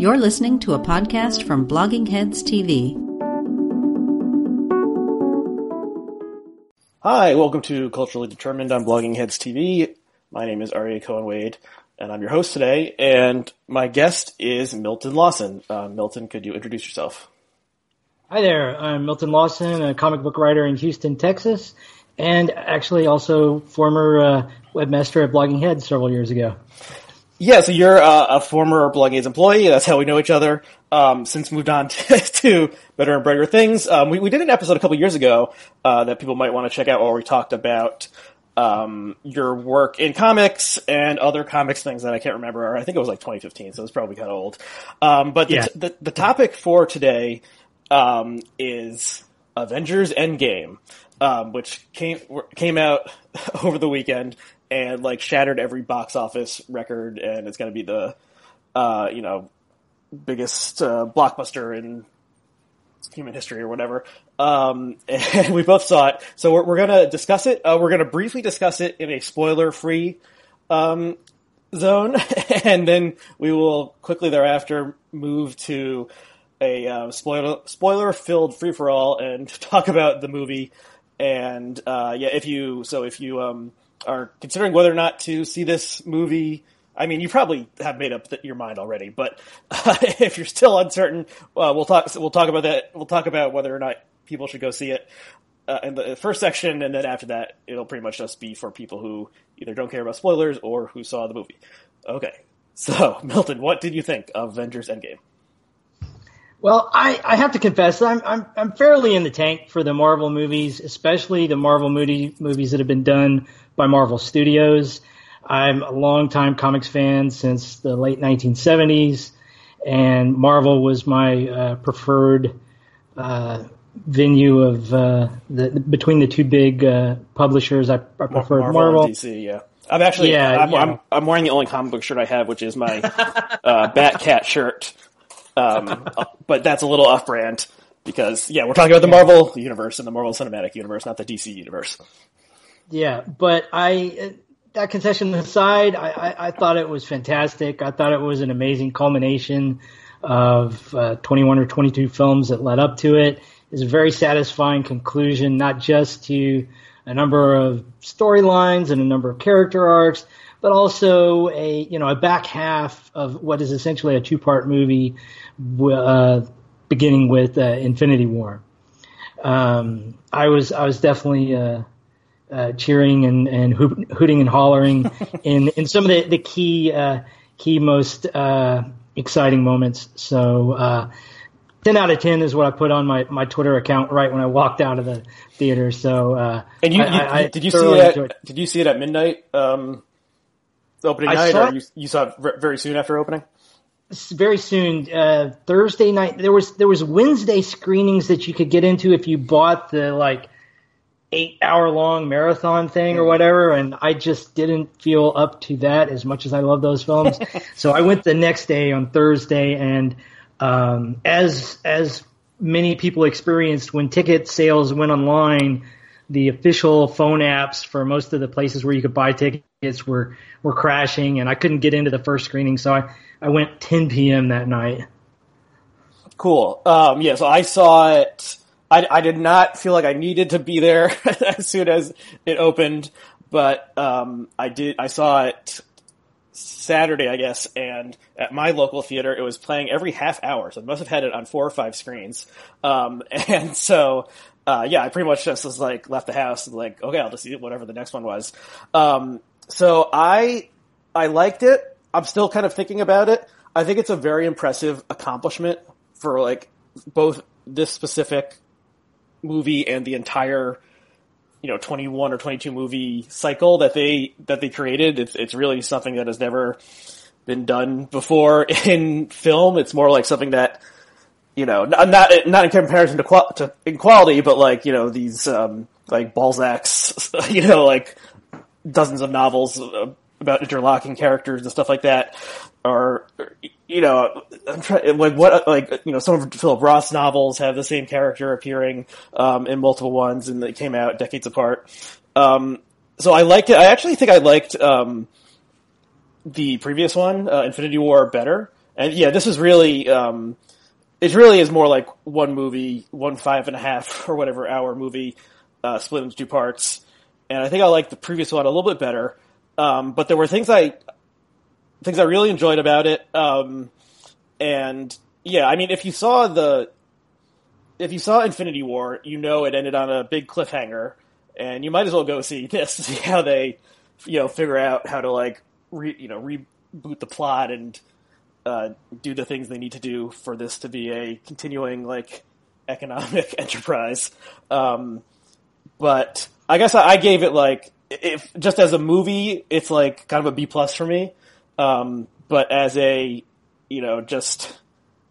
You're listening to a podcast from Blogging Heads TV. Hi, welcome to Culturally Determined on Blogging Heads TV. My name is Aryeh Cohen Wade, and I'm your host today. And my guest is Milton Lawson. Uh, Milton, could you introduce yourself? Hi there, I'm Milton Lawson, a comic book writer in Houston, Texas, and actually also former uh, webmaster at Blogging Heads several years ago. Yeah, so you're uh, a former Heads employee. That's how we know each other. Um, since moved on to, to better and brighter things. Um, we, we did an episode a couple years ago uh, that people might want to check out where we talked about um, your work in comics and other comics things that I can't remember. I think it was like 2015, so it's probably kind of old. Um, but the, Yeah. the, the topic for today um, is Avengers Endgame, um, which came came out over the weekend and like shattered every box office record, and it's going to be the uh, you know biggest uh, blockbuster in human history or whatever. Um, and we both saw it, so we're, we're gonna discuss it. Uh, we're gonna briefly discuss it in a spoiler-free um, zone, and then we will quickly thereafter move to a uh, spoiler spoiler-filled free-for-all and talk about the movie. And uh, yeah, if you so if you um, are considering whether or not to see this movie. I mean, you probably have made up your mind already, but uh, if you're still uncertain, uh, we'll talk. We'll talk about that. We'll talk about whether or not people should go see it uh, in the first section, and then after that, it'll pretty much just be for people who either don't care about spoilers or who saw the movie. Okay, so Milton, what did you think of Avengers Endgame? Well, I, I have to confess, I'm, I'm I'm fairly in the tank for the Marvel movies, especially the Marvel movie, movies that have been done by Marvel Studios. I'm a longtime comics fan since the late 1970s, and Marvel was my uh, preferred uh, venue of uh, the, between the two big uh, publishers. I, I preferred Marvel. and DC, yeah. I'm actually, Yeah, I'm, yeah. I'm, I'm wearing the only comic book shirt I have, which is my uh, Batcat shirt. Um, but that's a little off-brand because, yeah, we're talking about the Marvel universe and the Marvel Cinematic Universe, not the DC universe. Yeah, but I that concession aside, I, I, I thought it was fantastic. I thought it was an amazing culmination of uh, 21 or 22 films that led up to it. It's a very satisfying conclusion, not just to a number of storylines and a number of character arcs, but also a you know a back half of what is essentially a two part movie, uh, beginning with uh, Infinity War. Um, I was I was definitely. Uh, cheering and, and hoot, hooting and hollering in, in some of the, the key, uh, key most, uh, exciting moments. So, uh, 10 out of 10 is what I put on my, my Twitter account right when I walked out of the theater. So, uh, And you, you- I- I did you see thoroughly it? At, did you see it at midnight? Um, opening I night, saw or you, you saw it very soon after opening? very soon, uh, Thursday night, there was, there was Wednesday screenings that you could get into if you bought the like eight hour long marathon thing or whatever. And I just didn't feel up to that as much as I love those films. so I went the next day on Thursday and, um, as, as many people experienced when ticket sales went online, the official phone apps for most of the places where you could buy tickets were, were crashing and I couldn't get into the first screening. So I, I went 10 p.m. that night. Cool. Um, yeah, so I saw it. I, I did not feel like I needed to be there as soon as it opened, but um, I did. I saw it Saturday, I guess, and at my local theater, it was playing every half hour. So it must have had it on four or five screens. Um, and so, uh, yeah, I pretty much just was like left the house and like, okay, I'll just see whatever the next one was. Um, so I I liked it. I'm still kind of thinking about it. I think it's a very impressive accomplishment for like both this specific movie and the entire you know 21 or 22 movie cycle that they that they created it's it's really something that has never been done before in film. It's more like something that you know not not, in comparison to, qual- to in quality but like you know these um like Balzac's you know like dozens of novels uh, about interlocking characters and stuff like that or you know I'm trying like what like you know some of Philip Roth's novels have the same character appearing um, in multiple ones and they came out decades apart um, so I liked it I actually think I liked um, the previous one uh, Infinity War better and yeah, this is really, um, it really is more like one movie, one five and a half or whatever hour movie, uh, split into two parts. And I think I like the previous one a little bit better. Um, but there were things I, things I really enjoyed about it. Um, and yeah, I mean, if you saw the, if you saw Infinity War, you know it ended on a big cliffhanger, and you might as well go see this to see how they, you know, figure out how to like, re, you know, reboot the plot and uh, do the things they need to do for this to be a continuing like economic enterprise. Um, but I guess I, I gave it like if just as a movie, it's like kind of a B plus for me. Um, but as a you know just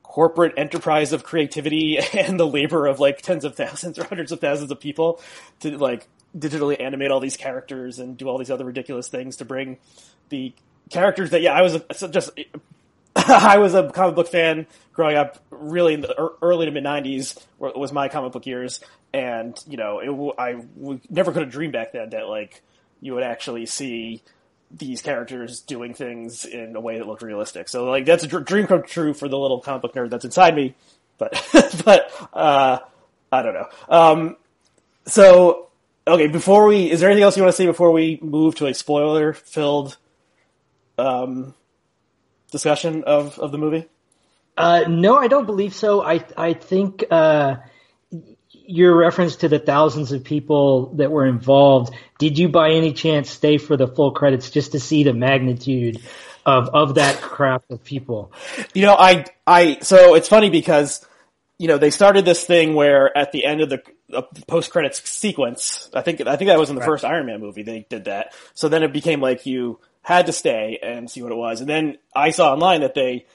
corporate enterprise of creativity and the labor of like tens of thousands or hundreds of thousands of people to like digitally animate all these characters and do all these other ridiculous things to bring the characters that yeah I was just I was a comic book fan growing up, really in the early to mid '90s was my comic book years, and you know, it, I never could have dreamed back then that like you would actually see these characters doing things in a way that looked realistic. So like that's a dream come true for the little comic book nerd that's inside me. But but uh, I don't know. Um, so okay, before we is there anything else you want to say before we move to a spoiler filled um, discussion of, of the movie? Uh, no, I don't believe so. I I think uh, your reference to the thousands of people that were involved. Did you, by any chance, stay for the full credits just to see the magnitude of of that crap of people? You know, I I so it's funny because you know they started this thing where at the end of the post credits sequence, I think I think that was in the right. first Iron Man movie they did that. So then it became like you had to stay and see what it was. And then I saw online that they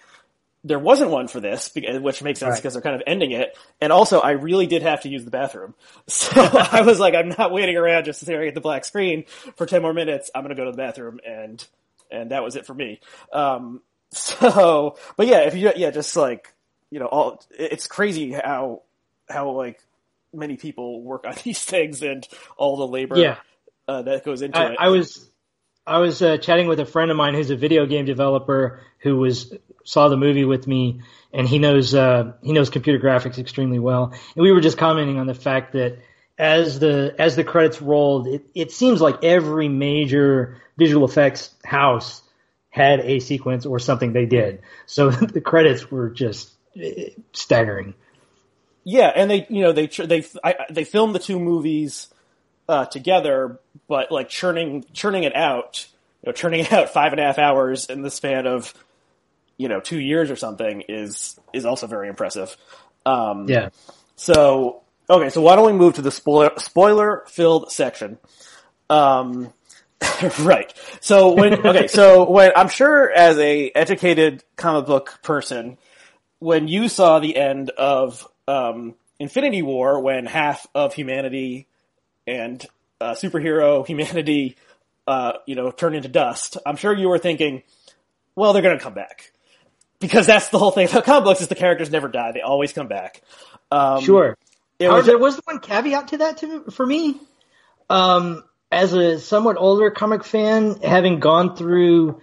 there wasn't one for this, which makes sense because right. they're kind of ending it. And also, I really did have to use the bathroom, so I was like, I'm not waiting around just staring at the black screen for ten more minutes. I'm going to go to the bathroom, and and that was it for me. Um, so, but yeah, if you yeah, just like you know, all it's crazy how how like many people work on these things and all the labor yeah. uh, that goes into I, it. I was I was uh, chatting with a friend of mine who's a video game developer who was saw the movie with me, and he knows uh, he knows computer graphics extremely well. And we were just commenting on the fact that as the as the credits rolled, it, it seems like every major visual effects house had a sequence or something they did. So the credits were just uh, staggering. Yeah, and they you know they they I, they filmed the two movies uh, together, but like churning churning it out, you know, churning it out five and a half hours in the span of you know two years or something is is also very impressive. Um, yeah. So okay, so why don't we move to the spoiler spoiler filled section? Um, right. So when okay, so when I'm sure as a educated comic book person, when you saw the end of um, Infinity War, when half of humanity and uh, superhero humanity, uh, you know, turned into dust, I'm sure you were thinking, well, they're going to come back. Because that's the whole thing about comic books is the characters never die. They always come back. Um, sure. However, was, there was one caveat to that to, for me. Um, as a somewhat older comic fan, having gone through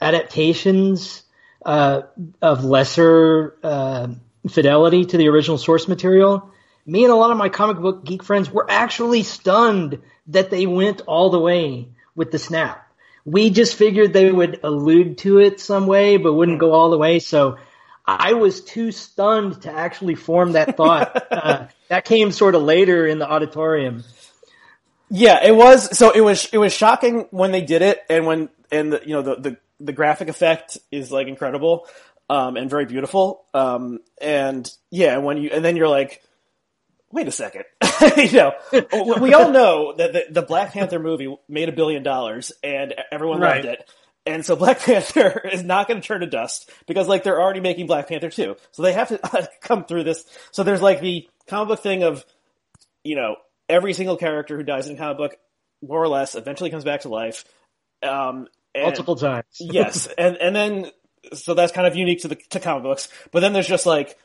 adaptations uh, of lesser uh, fidelity to the original source material, me and a lot of my comic book geek friends were actually stunned that they went all the way with the snap. We just figured they would allude to it some way, but wouldn't go all the way. So I was too stunned to actually form that thought. uh, that came sort of later in the auditorium. Yeah, it was. So it was. It was shocking when they did it, and when and the, you know the, the the graphic effect is like incredible um, and very beautiful. Um, and yeah, when you and then you're like, wait a second. you know, we all know that the, the, Black Panther movie made a billion dollars and everyone right. loved it. And so Black Panther is not going to turn to dust because like they're already making Black Panther 2. So they have to come through this. So there's like the comic book thing of, you know, every single character who dies in a comic book, more or less, eventually comes back to life. Um, and, Multiple times. yes. And, and then, so that's kind of unique to the, to comic books. But then there's just like,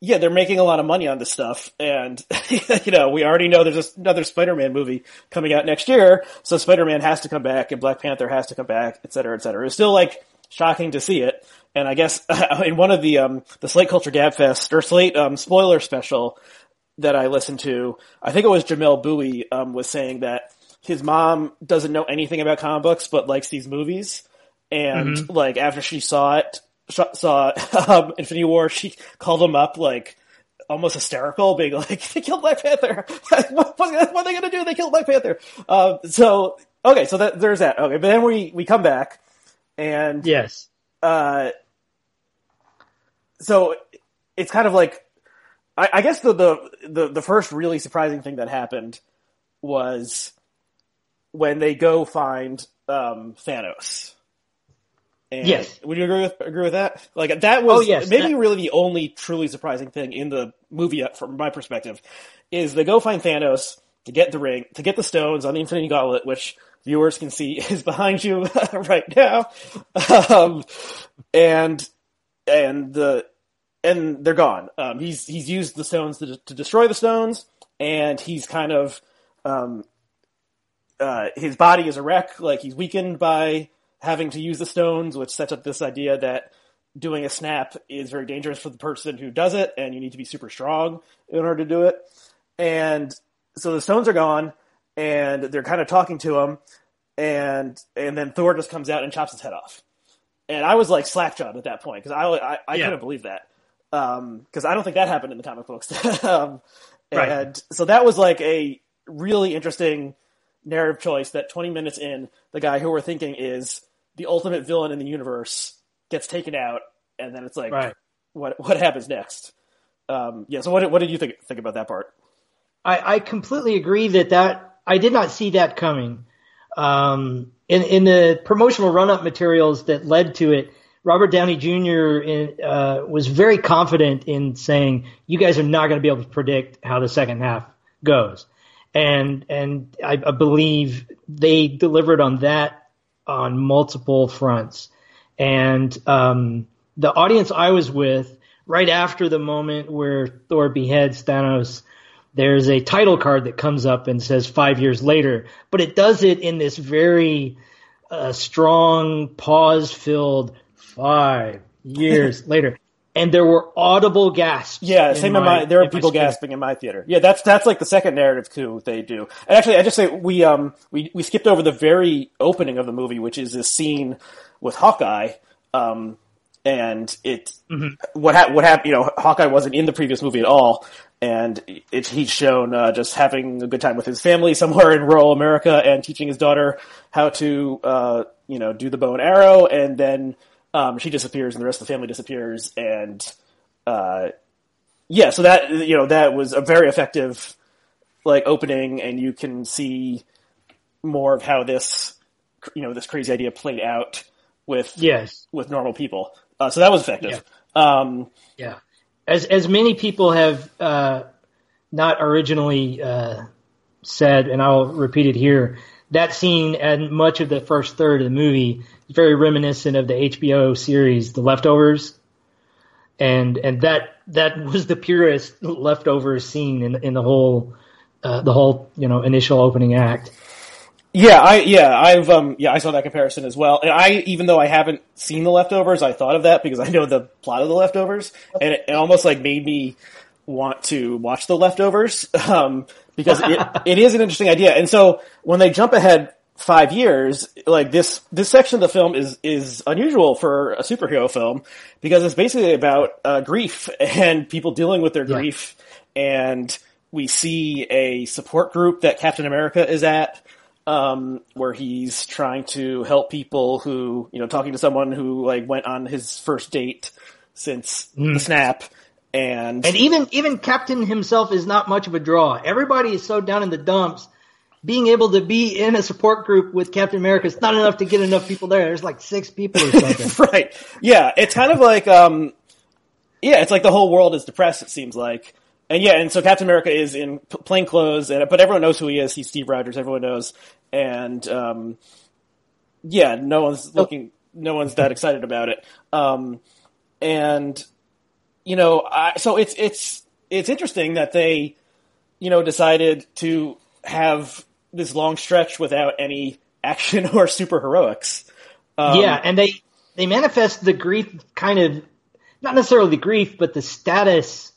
yeah, they're making a lot of money on this stuff, and you know we already know there's another Spider-Man movie coming out next year, so Spider-Man has to come back, and Black Panther has to come back, et cetera, et cetera. It's still like shocking to see it, and I guess in one of the um, the Slate Culture Gabfest or Slate um, spoiler special that I listened to, I think it was Jamelle Bouie um, was saying that his mom doesn't know anything about comic books but likes these movies, and Mm-hmm. like after she saw it, saw um, Infinity War, she called him up like almost hysterical, being like, "They killed Black Panther. what, what, what are they gonna do? They killed Black Panther." Um, so okay, so that there's that. Okay, but then we we come back, and Yes. uh, so it's kind of like I, I guess the, the the the first really surprising thing that happened was when they go find um, Thanos. And Yes. Would you agree with agree with that? Like that was Oh, yes. maybe That- really the only truly surprising thing in the movie uh, from my perspective is they go find Thanos to get the ring to get the stones on the Infinity Gauntlet, which viewers can see is behind you right now, um, and and the and they're gone. Um, he's he's used the stones to, to destroy the stones, and he's kind of um, uh, his body is a wreck. Like he's weakened by having to use the stones, which sets up this idea that doing a snap is very dangerous for the person who does it, and you need to be super strong in order to do it. And so the stones are gone, and they're kind of talking to him, and and then Thor just comes out and chops his head off. And I was like slapshot at that point because I I, I Yeah. couldn't believe that because I don't think that happened in the comic books. um, Right. And so that was like a really interesting narrative choice that 20 minutes in, the guy who we're thinking is the ultimate villain in the universe gets taken out, and then it's like, Right. what what happens next? Um, yeah. So what did- what did you think think about that part? I, I completely agree that that I did not see that coming. Um, in in the promotional run up materials that led to it, Robert Downey Jr. In, uh, was very confident in saying, "You guys are not going to be able to predict how the second half goes," and and I, I believe they delivered on that on multiple fronts. And um, the audience I was with, right after the moment where Thor beheads Thanos, there's a title card that comes up and says five years later, but it does it in this very uh, strong, pause filled five years later. And there were audible gasps. Yeah, in same in my. There in are people gasping in my theater. Yeah, that's that's like the second narrative too. They do. And actually, I just say we um we we skipped over the very opening of the movie, which is this scene with Hawkeye. Um, and it what ha- what happened? You know, Hawkeye wasn't in the previous movie at all, and it, he's shown uh, just having a good time with his family somewhere in rural America and teaching his daughter how to uh, you know do the bow and arrow, and then um, she disappears, and the rest of the family disappears, and uh, yeah, so that you know that was a very effective like opening, and you can see more of how this you know this crazy idea played out with Yes. with normal people. Uh, so that was effective. Um, Yeah. As as many people have uh, not originally uh, said, and I'll repeat it here, that scene and much of the first third of the movie is very reminiscent of the HBO series The Leftovers. And and that that was the purest leftovers scene in in the whole uh, the whole you know initial opening act. yeah, I yeah I've um yeah I saw that comparison as well, and I even though I haven't seen the leftovers, I thought of that because I know the plot of the leftovers, and it, it almost like made me want to watch the leftovers um, because it, it is an interesting idea. And so when they jump ahead five years, like this this section of the film is is unusual for a superhero film because it's basically about uh, grief and people dealing with their Yeah. grief, and we see a support group that Captain America is at. Um, where he's trying to help people who, you know, talking to someone who like went on his first date since the snap, and And even even Captain himself is not much of a draw. Everybody is so down in the dumps. Being able to be in a support group with Captain America is not enough to get enough people there. There's like six people or something. right. Yeah, it's kind of like um yeah, it's like the whole world is depressed it seems like. And yeah, and so Captain America is in plain clothes and but everyone knows who he is. He's Steve Rogers, everyone knows. And um yeah, no one's looking no one's that excited about it. Um and you know, I so it's it's it's interesting that they you know decided to have this long stretch without any action or super heroics. Um, yeah, and they they manifest the grief kind of not necessarily the grief, but the status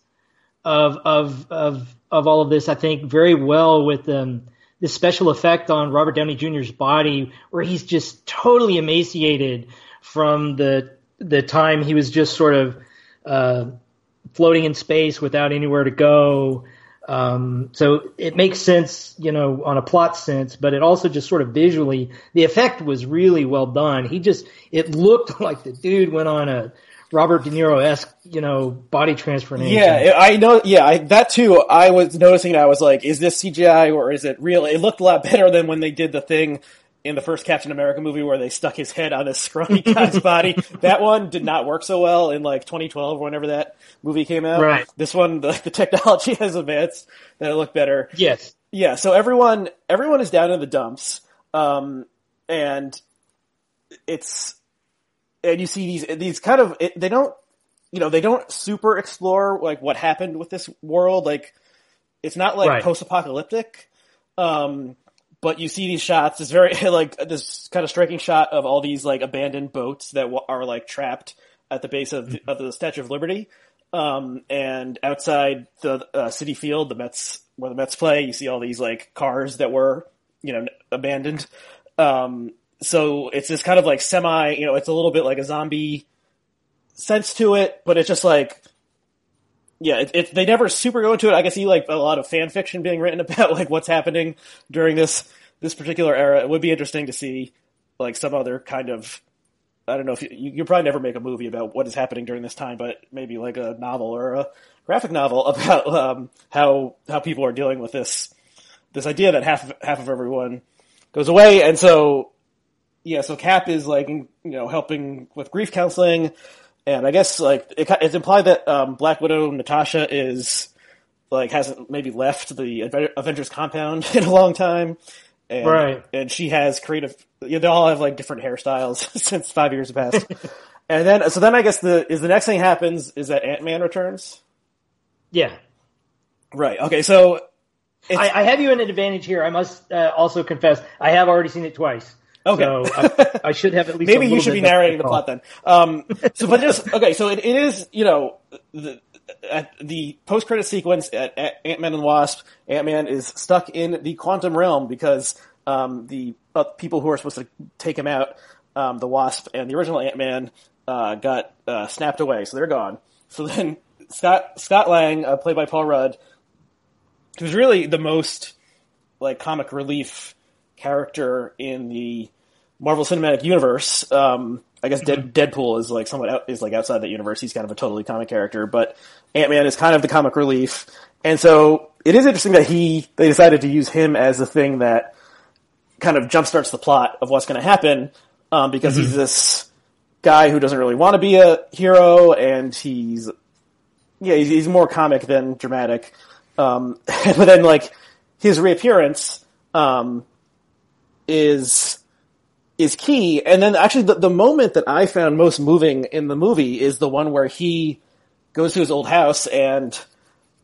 of of of of all of this. I think very well with um, the special effect on Robert Downey Jr.'s body, where he's just totally emaciated from the the time he was just sort of uh, floating in space without anywhere to go. Um, so it makes sense, you know, on a plot sense, but it also just sort of visually, the effect was really well done. He just, it looked like the dude went on a Robert De Niro esque, you know, body transformation. Yeah, I know. Yeah, I, that too. I was noticing. I was like, "Is this CGI or is it real?" It looked a lot better than when they did the thing in the first Captain America movie where they stuck his head on this scrawny guy's body. That one did not work so well in like 2012 or whenever that movie came out. Right. This one, the, the technology has advanced that it looked better. Yes. Yeah. So everyone, everyone is down in the dumps. Um, and it's, and you see these, these kind of, it, they don't, you know, they don't super explore like what happened with this world. Like, it's not like Right. post-apocalyptic. Um, but you see these shots. It's very like this kind of striking shot of all these like abandoned boats that are like trapped at the base of the, of the Statue of Liberty. Um, and outside the uh, Citi Field, the Mets where the Mets play, you see all these like cars that were you know abandoned. Um, so it's this kind of like semi, you know, it's a little bit like a zombie sense to it, but it's just like yeah, it, it, they never super go into it. I can see like a lot of fan fiction being written about like what's happening during this this particular era. It would be interesting to see like some other kind of I don't know if you, you probably never make a movie about what is happening during this time, but maybe like a novel or a graphic novel about um, how how people are dealing with this this idea that half half of everyone goes away, and so yeah, so Cap is like you know helping with grief counseling, and I guess like it, it's implied that um, Black Widow Natasha is like hasn't maybe left the Avengers compound in a long time, and, Right. And she has creative. You know, they all have like different hairstyles since five years have passed. and then so then I guess the is the next thing happens is that Ant Man returns. Yeah. Right. Okay. So I, I have you an advantage here. I must uh, also confess, I have already seen it twice. Okay. So I, I should have at least. Maybe you should be narrating the plot then. Um, so, but just okay. So it, it is, you know, the at the post credit sequence at, at Ant Man and the Wasp. Ant Man is stuck in the quantum realm because um, the uh, people who are supposed to take him out, um, the Wasp and the original Ant Man, uh, got uh, snapped away, so they're gone. So then Scott Scott Lang, uh, played by Paul Rudd, who's really the most like comic relief character in the Marvel Cinematic Universe. Um, I guess Dead, Deadpool is like somewhat out, is like outside that universe. He's kind of a totally comic character, but Ant Man is kind of the comic relief. And so it is interesting that he they decided to use him as the thing that kind of jumpstarts the plot of what's going to happen um, because he's this guy who doesn't really want to be a hero, and he's yeah he's, he's more comic than dramatic. Um, but then like his reappearance um, is is key. And then actually the, the moment that I found most moving in the movie is the one where he goes to his old house and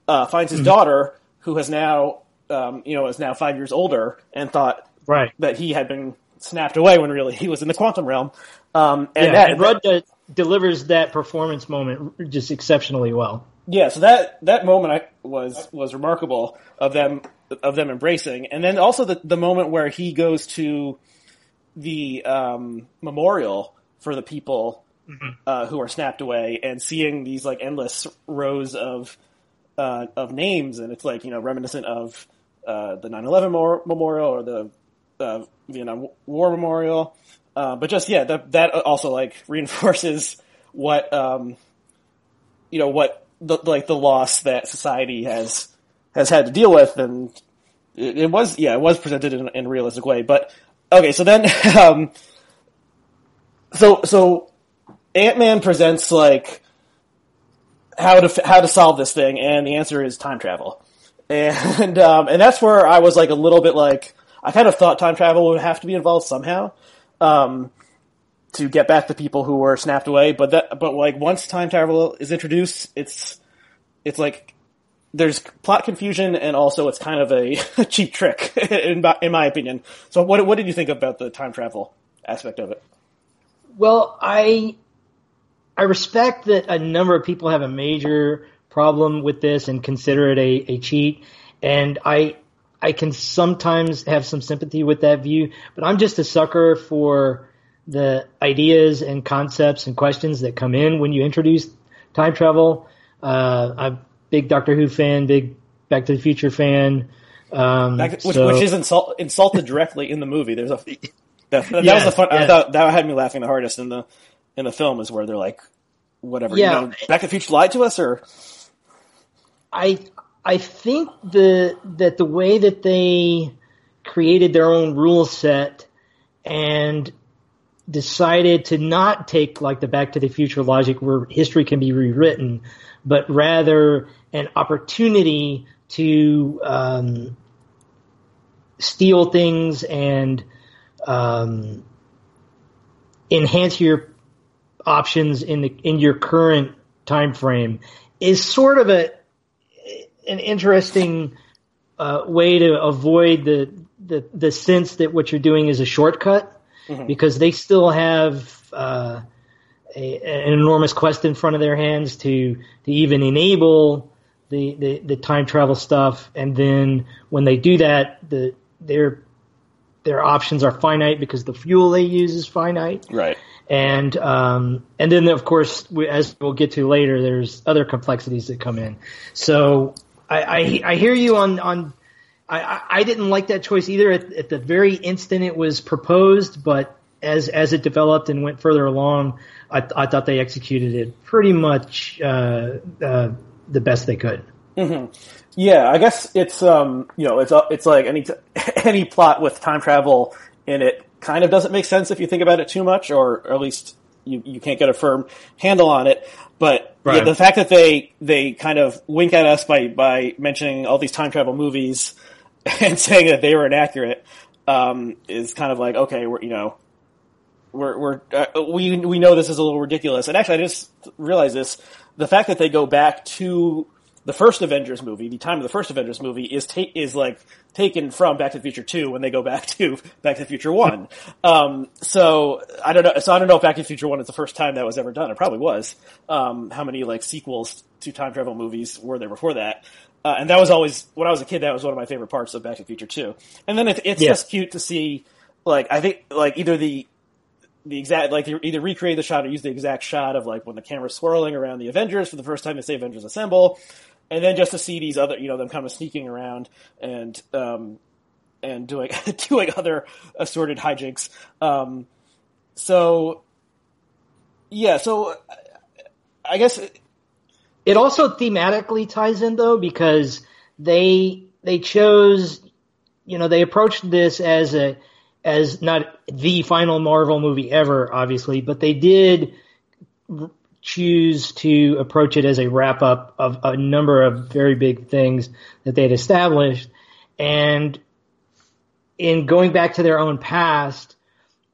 uh, finds his daughter who has now, um, you know, is now five years older and thought Right. that he had been snapped away when really he was in the quantum realm. Um, and Yeah, that, and Rudd delivers that performance moment just exceptionally well. Yeah, so that that moment I, was was remarkable of them of them embracing, and then also the the moment where he goes to the um, memorial for the people uh, who are snapped away, and seeing these like endless rows of uh, of names, and it's like you know reminiscent of uh, the 9/11 mor- memorial or the uh, Vietnam War memorial, uh, but just yeah, that that also like reinforces what um, you know what the like the loss that society has has had to deal with, and it, it was yeah, it was presented in, in a realistic way. But okay, so then um, so so Ant Man presents like how to how to solve this thing, and the answer is time travel, and um, and that's where I was like a little bit like I kind of thought time travel would have to be involved somehow. Um, to get back the people who were snapped away. But that, but like once time travel is introduced, it's it's like there's plot confusion and also it's kind of a, cheap trick in my, in my opinion. So what what did you think about the time travel aspect of it? Well, I I respect that a number of people have a major problem with this and consider it a, a cheat, and I I can sometimes have some sympathy with that view, but I'm just a sucker for the ideas and concepts and questions that come in when you introduce time travel. Uh, a big Doctor Who fan, big Back to the Future fan. Um, Back- which, so- which is insult, insulted directly in the movie. There's a that, that Yes, was the fun. I thought that had me laughing the hardest in the in the film is where they're like, whatever. Yeah. You know, Back to the Future lied to us, or I I think the that the way that they created their own rule set and decided to not take like the Back to the Future logic where history can be rewritten, but rather an opportunity to um, steal things and um, enhance your options in the in your current time frame is sort of a an interesting uh, way to avoid the, the the sense that what you're doing is a shortcut because they still have uh, a, an enormous quest in front of their hands to to even enable the, the, the time travel stuff and then when they do that the their their options are finite because the fuel they use is finite right? and um, and then of course we, as we'll get to later, there's other complexities that come in. So I I, I hear you on on. I, I- didn't like that choice either at, at the very instant it was proposed, but as as it developed and went further along, I, I thought they executed it pretty much uh, uh, the best they could. Yeah, I guess it's um you know it's uh, it's like any t- any plot with time travel in it kind of doesn't make sense if you think about it too much, or, or at least you you can't get a firm handle on it. But yeah, the fact that they they kind of wink at us by by mentioning all these time travel movies and saying that they were inaccurate um, is kind of like okay, we're you know we're we're uh, we we know this is a little ridiculous. And actually, I just realized this: the fact that they go back to the first Avengers movie, the time of the first Avengers movie, is ta- is like taken from Back to the Future Two when they go back to Back to the Future One. um, so I don't know. So I don't know if Back to the Future One is the first time that was ever done. It probably was. Um, how many like sequels to time travel movies were there before that? Uh, and that was always when I was a kid. That was one of my favorite parts of Back to the Future Two. And then it's, it's Yeah. just cute to see, like I think, like either the the exact like either recreate the shot or use the exact shot of like when the camera's swirling around the Avengers for the first time they say Avengers Assemble, and then just to see these other you know them kind of sneaking around and um and doing doing other assorted hijinks. Um, so yeah, so I guess It also thematically ties in though because they they chose you know they approached this as a as not the final Marvel movie ever obviously but they did choose to approach it as a wrap up of a number of very big things that they had established. And in going back to their own past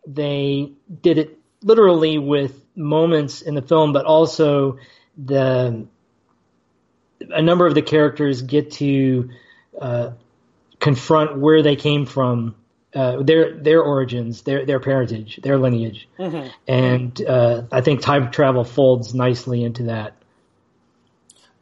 they did it literally with moments in the film but also the a number of the characters get to uh, confront where they came from, uh, their their origins, their their parentage, their lineage, and uh, I think time travel folds nicely into that.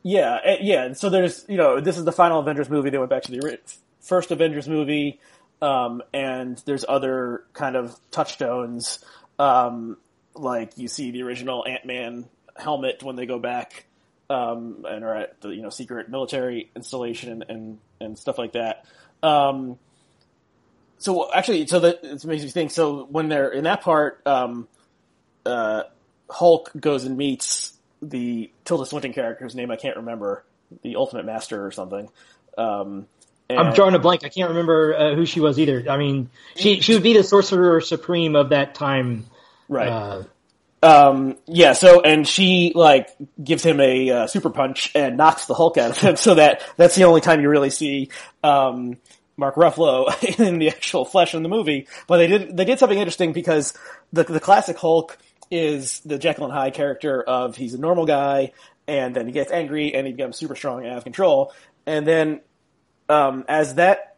Yeah, yeah. So there's, you know, this is the final Avengers movie. They went back to the first Avengers movie, um, and there's other kind of touchstones, um, like you see the original Ant Man helmet when they go back um, and are at the you know secret military installation and and, and stuff like that. Um, so actually, so that it makes me think. So when they're in that part, um, uh, Hulk goes and meets the Tilda Swinton character whose name I can't remember, the Ultimate Master or something. Um, I'm drawing a blank. I can't remember uh, who she was either. I mean, she she would be the sorcerer supreme of that time. right. Uh, Um, yeah, so, and she, like, gives him a, uh, super punch and knocks the Hulk out of him, so that, that's the only time you really see, um, Mark Ruffalo in the actual flesh in the movie. But they did, they did something interesting because the, the classic Hulk is the Jekyll and Hyde character of he's a normal guy, and then he gets angry and he becomes super strong and out of control. And then, um, as that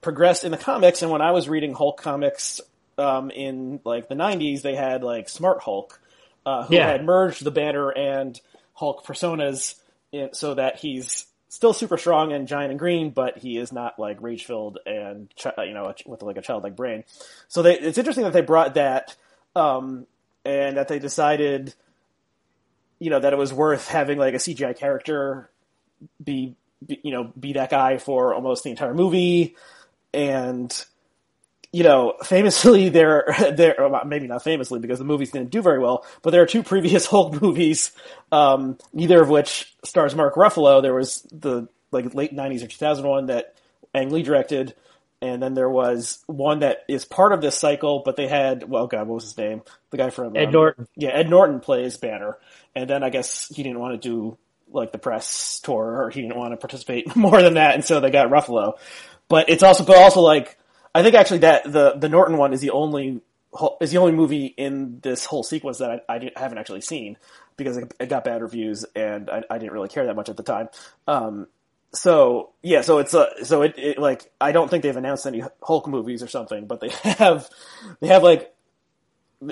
progressed in the comics, and when I was reading Hulk comics um, in like the '90s they had like Smart Hulk, uh, who Yeah. had merged the Banner and Hulk personas in, so that he's still super strong and giant and green, but he is not like rage filled and chi- you know with like a childlike brain. So they, it's interesting that they brought that, um, and that they decided, you know, that it was worth having like a CGI character be, be you know be that guy for almost the entire movie, and you know, famously, there, there, maybe not famously because the movies didn't do very well, but there are two previous Hulk movies, um, neither of which stars Mark Ruffalo. There was the, like, late 90s or 2001 that Ang Lee directed, and then there was one that is part of this cycle, but they had, well, God, what was his name? The guy from, Ed um, Norton. Yeah, Ed Norton plays Banner, and then I guess he didn't want to do, like, the press tour, or he didn't want to participate more than that, and so they got Ruffalo. But it's also, but also, like, I think actually that the the Norton one is the only is the only movie in this whole sequence that I, I haven't actually seen because it, got bad reviews and I, I didn't really care that much at the time. Um, so yeah, so it's so it, it like I don't think they've announced any Hulk movies or something, but they have they have like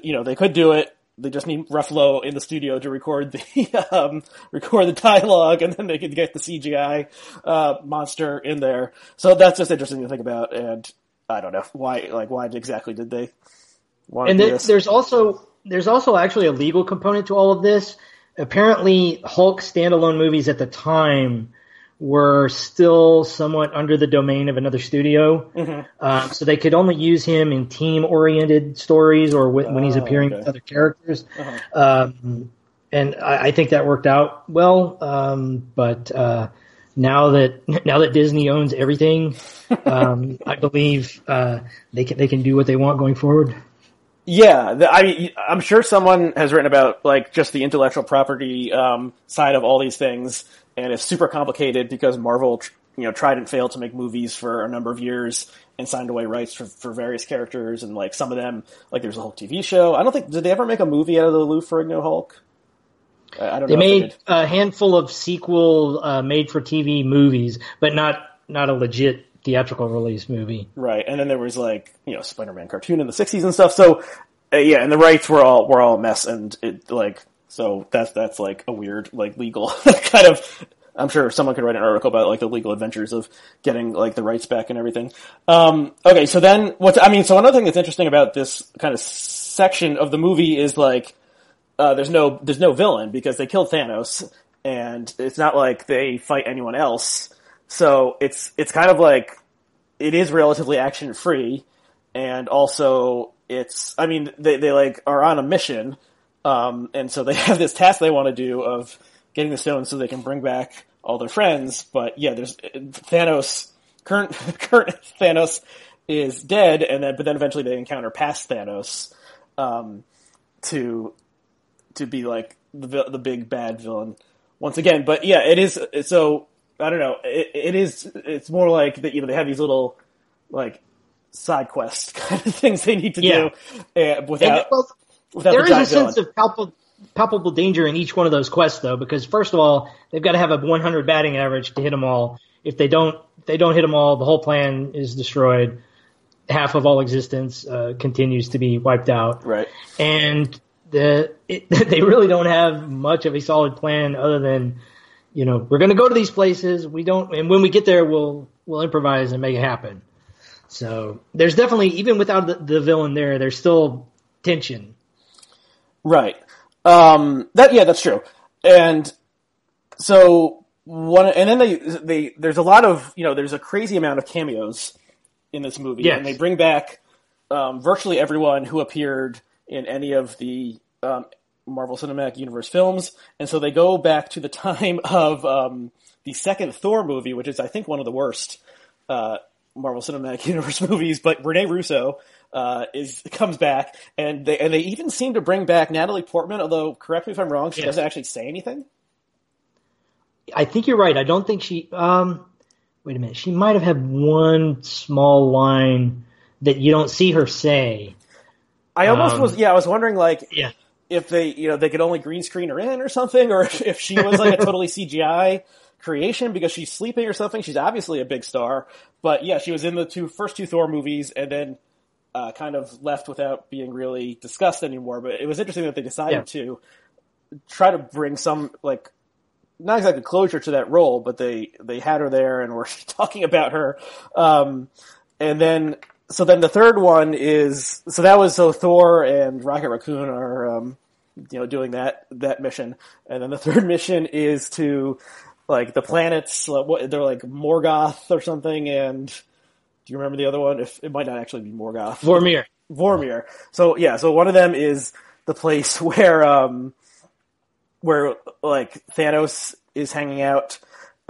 you know they could do it. They just need Ruffalo in the studio to record the um, record the dialogue, and then they could get the CGI uh, monster in there. So that's just interesting to think about, and I don't know why like why exactly did they want And to do this? there's also there's also actually a legal component to all of this. Apparently, Hulk standalone movies at the time were still somewhat under the domain of another studio, Mm-hmm. um, so they could only use him in team-oriented stories or when, when he's Oh, appearing okay. with other characters. Uh-huh. Um, and I, I think that worked out well. Um, but uh, now that now that Disney owns everything, um, I believe uh, they can they can do what they want going forward. Yeah, the, I I'm sure someone has written about like just the intellectual property um, side of all these things, and it's super complicated because Marvel, you know, tried and failed to make movies for a number of years and signed away rights for, for various characters, and like some of them, like there's a Hulk TV show. I don't think did they ever make a movie out of the Lou Ferrigno Hulk? I, don't They made a handful of sequel uh, made for TV movies, but not not a legit theatrical release movie. Right, and then there was like you know Spider-Man cartoon in the '60s and stuff. So uh, yeah, and the rights were all were all a mess, and it like so that's that's like a weird like legal kind of. I'm sure someone could write an article about like the legal adventures of getting like the rights back and everything. Um, okay, so then what's I mean, so another thing that's interesting about this kind of section of the movie is like uh, there's no there's no villain because they killed Thanos, and it's not like they fight anyone else. So it's it's kind of like it is relatively action free, and also it's I mean they they like are on a mission, um, and so they have this task they want to do of getting the stone so they can bring back all their friends. But yeah, there's Thanos current current Thanos is dead, and then but then eventually they encounter past Thanos um, to to be like the the big bad villain once again. But yeah, it is so I don't know. It, it is it's more like that. You know, they have these little like side quest kind of things they need to Yeah. do uh, without And, well, without there the is a giant sense of palpable, palpable danger in each one of those quests, though, because first of all, they've got to have a 100 batting average to hit them all. If they don't, if they don't hit them all, the whole plan is destroyed. Half of all existence uh, continues to be wiped out, right. and the it, they really don't have much of a solid plan other than, you know, we're going to go to these places. We don't, and when we get there, we'll we'll improvise and make it happen. So there's definitely, even without the, the villain there, there's still tension. Right. Um, that yeah, that's true. And so one, and then they they there's a lot of you know there's a crazy amount of cameos in this movie, Yes. and they bring back um, virtually everyone who appeared in any of the um, Marvel Cinematic Universe films, and so they go back to the time of um, the second Thor movie, which is I think one of the worst uh, Marvel Cinematic Universe movies. But Rene Russo uh, is comes back, and they and they even seem to bring back Natalie Portman. Although, correct me if I'm wrong, she Yes. doesn't actually say anything. I think you're right. I don't think she. Um, wait a minute. She might have had one small line that you don't see her say. I almost Um, was, yeah, I was wondering like Yeah. if they, you know, they could only green screen her in or something, or if she was like a totally CGI creation because she's sleeping or something. She's obviously a big star, but yeah, she was in the two first two Thor movies, and then uh, kind of left without being really discussed anymore. But it was interesting that they decided Yeah. to try to bring some like not exactly closure to that role, but they they had her there and were talking about her. Um, and then so then the third one is so that was so Thor and Rocket Raccoon are um, you know doing that that mission, and then the third mission is to like the planets. What they're like Morgoth or something, and do you remember the other one? If it might not actually be Morgoth, Vormir. Vormir. So yeah, so one of them is the place where um where like Thanos is hanging out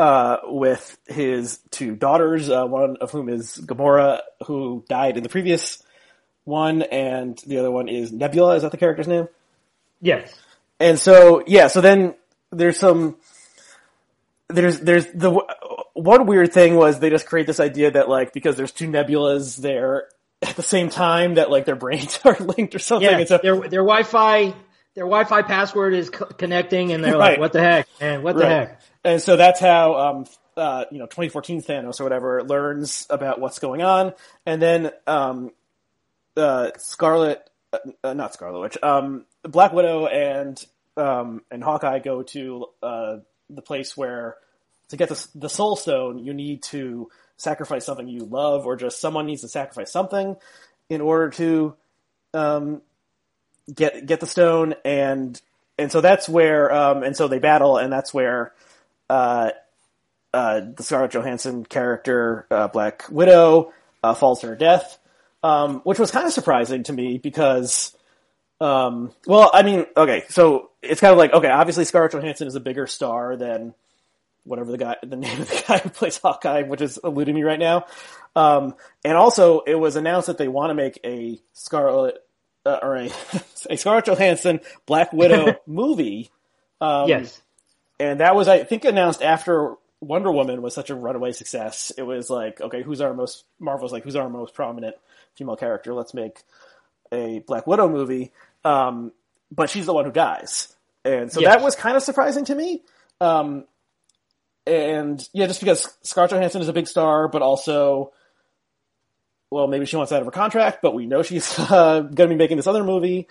uh with his two daughters, uh, one of whom is Gamora, who died in the previous one, and the other one is Nebula. Is that the character's name? Yes. And so, yeah, so then there's some, there's, there's the, one weird thing was they just create this idea that like, because there's two nebulas there at the same time that like their brains are linked or something. Yeah. So, Their their Wi-Fi their Wi-Fi password is co- connecting, and they're like, "What the heck, man? What the Right. heck?" And so that's how, um, uh, you know, 2014 Thanos or whatever learns about what's going on. And then, um, uh, Scarlet, uh, uh, not Scarlet Witch, um, Black Widow and, um, and Hawkeye go to, uh, the place where to get the, the Soul Stone, you need to sacrifice something you love or just someone needs to sacrifice something in order to, um, get, get the stone and, and so that's where, um, and so they battle and that's where, uh, uh, the Scarlett Johansson character, uh, Black Widow, uh, falls to her death, um, which was kind of surprising to me because, um, well, I mean, okay, so it's kind of like, okay, obviously Scarlett Johansson is a bigger star than whatever the guy, the name of the guy who plays Hawkeye, which is eluding me right now. Um, and also it was announced that they want to make a Scarlet, uh, or a, a Scarlett Johansson Black Widow movie. Um, yes. and that was I think announced after Wonder Woman was such a runaway success. It was like, okay, who's our most Marvel's like who's our most prominent female character? Let's make a Black Widow movie. Um, but she's the one who dies, and so Yes. that was kind of surprising to me. Um, and yeah, just because Scarlett Johansson is a big star, but also, well, maybe she wants out of her contract, but we know she's uh, going to be making this other movie,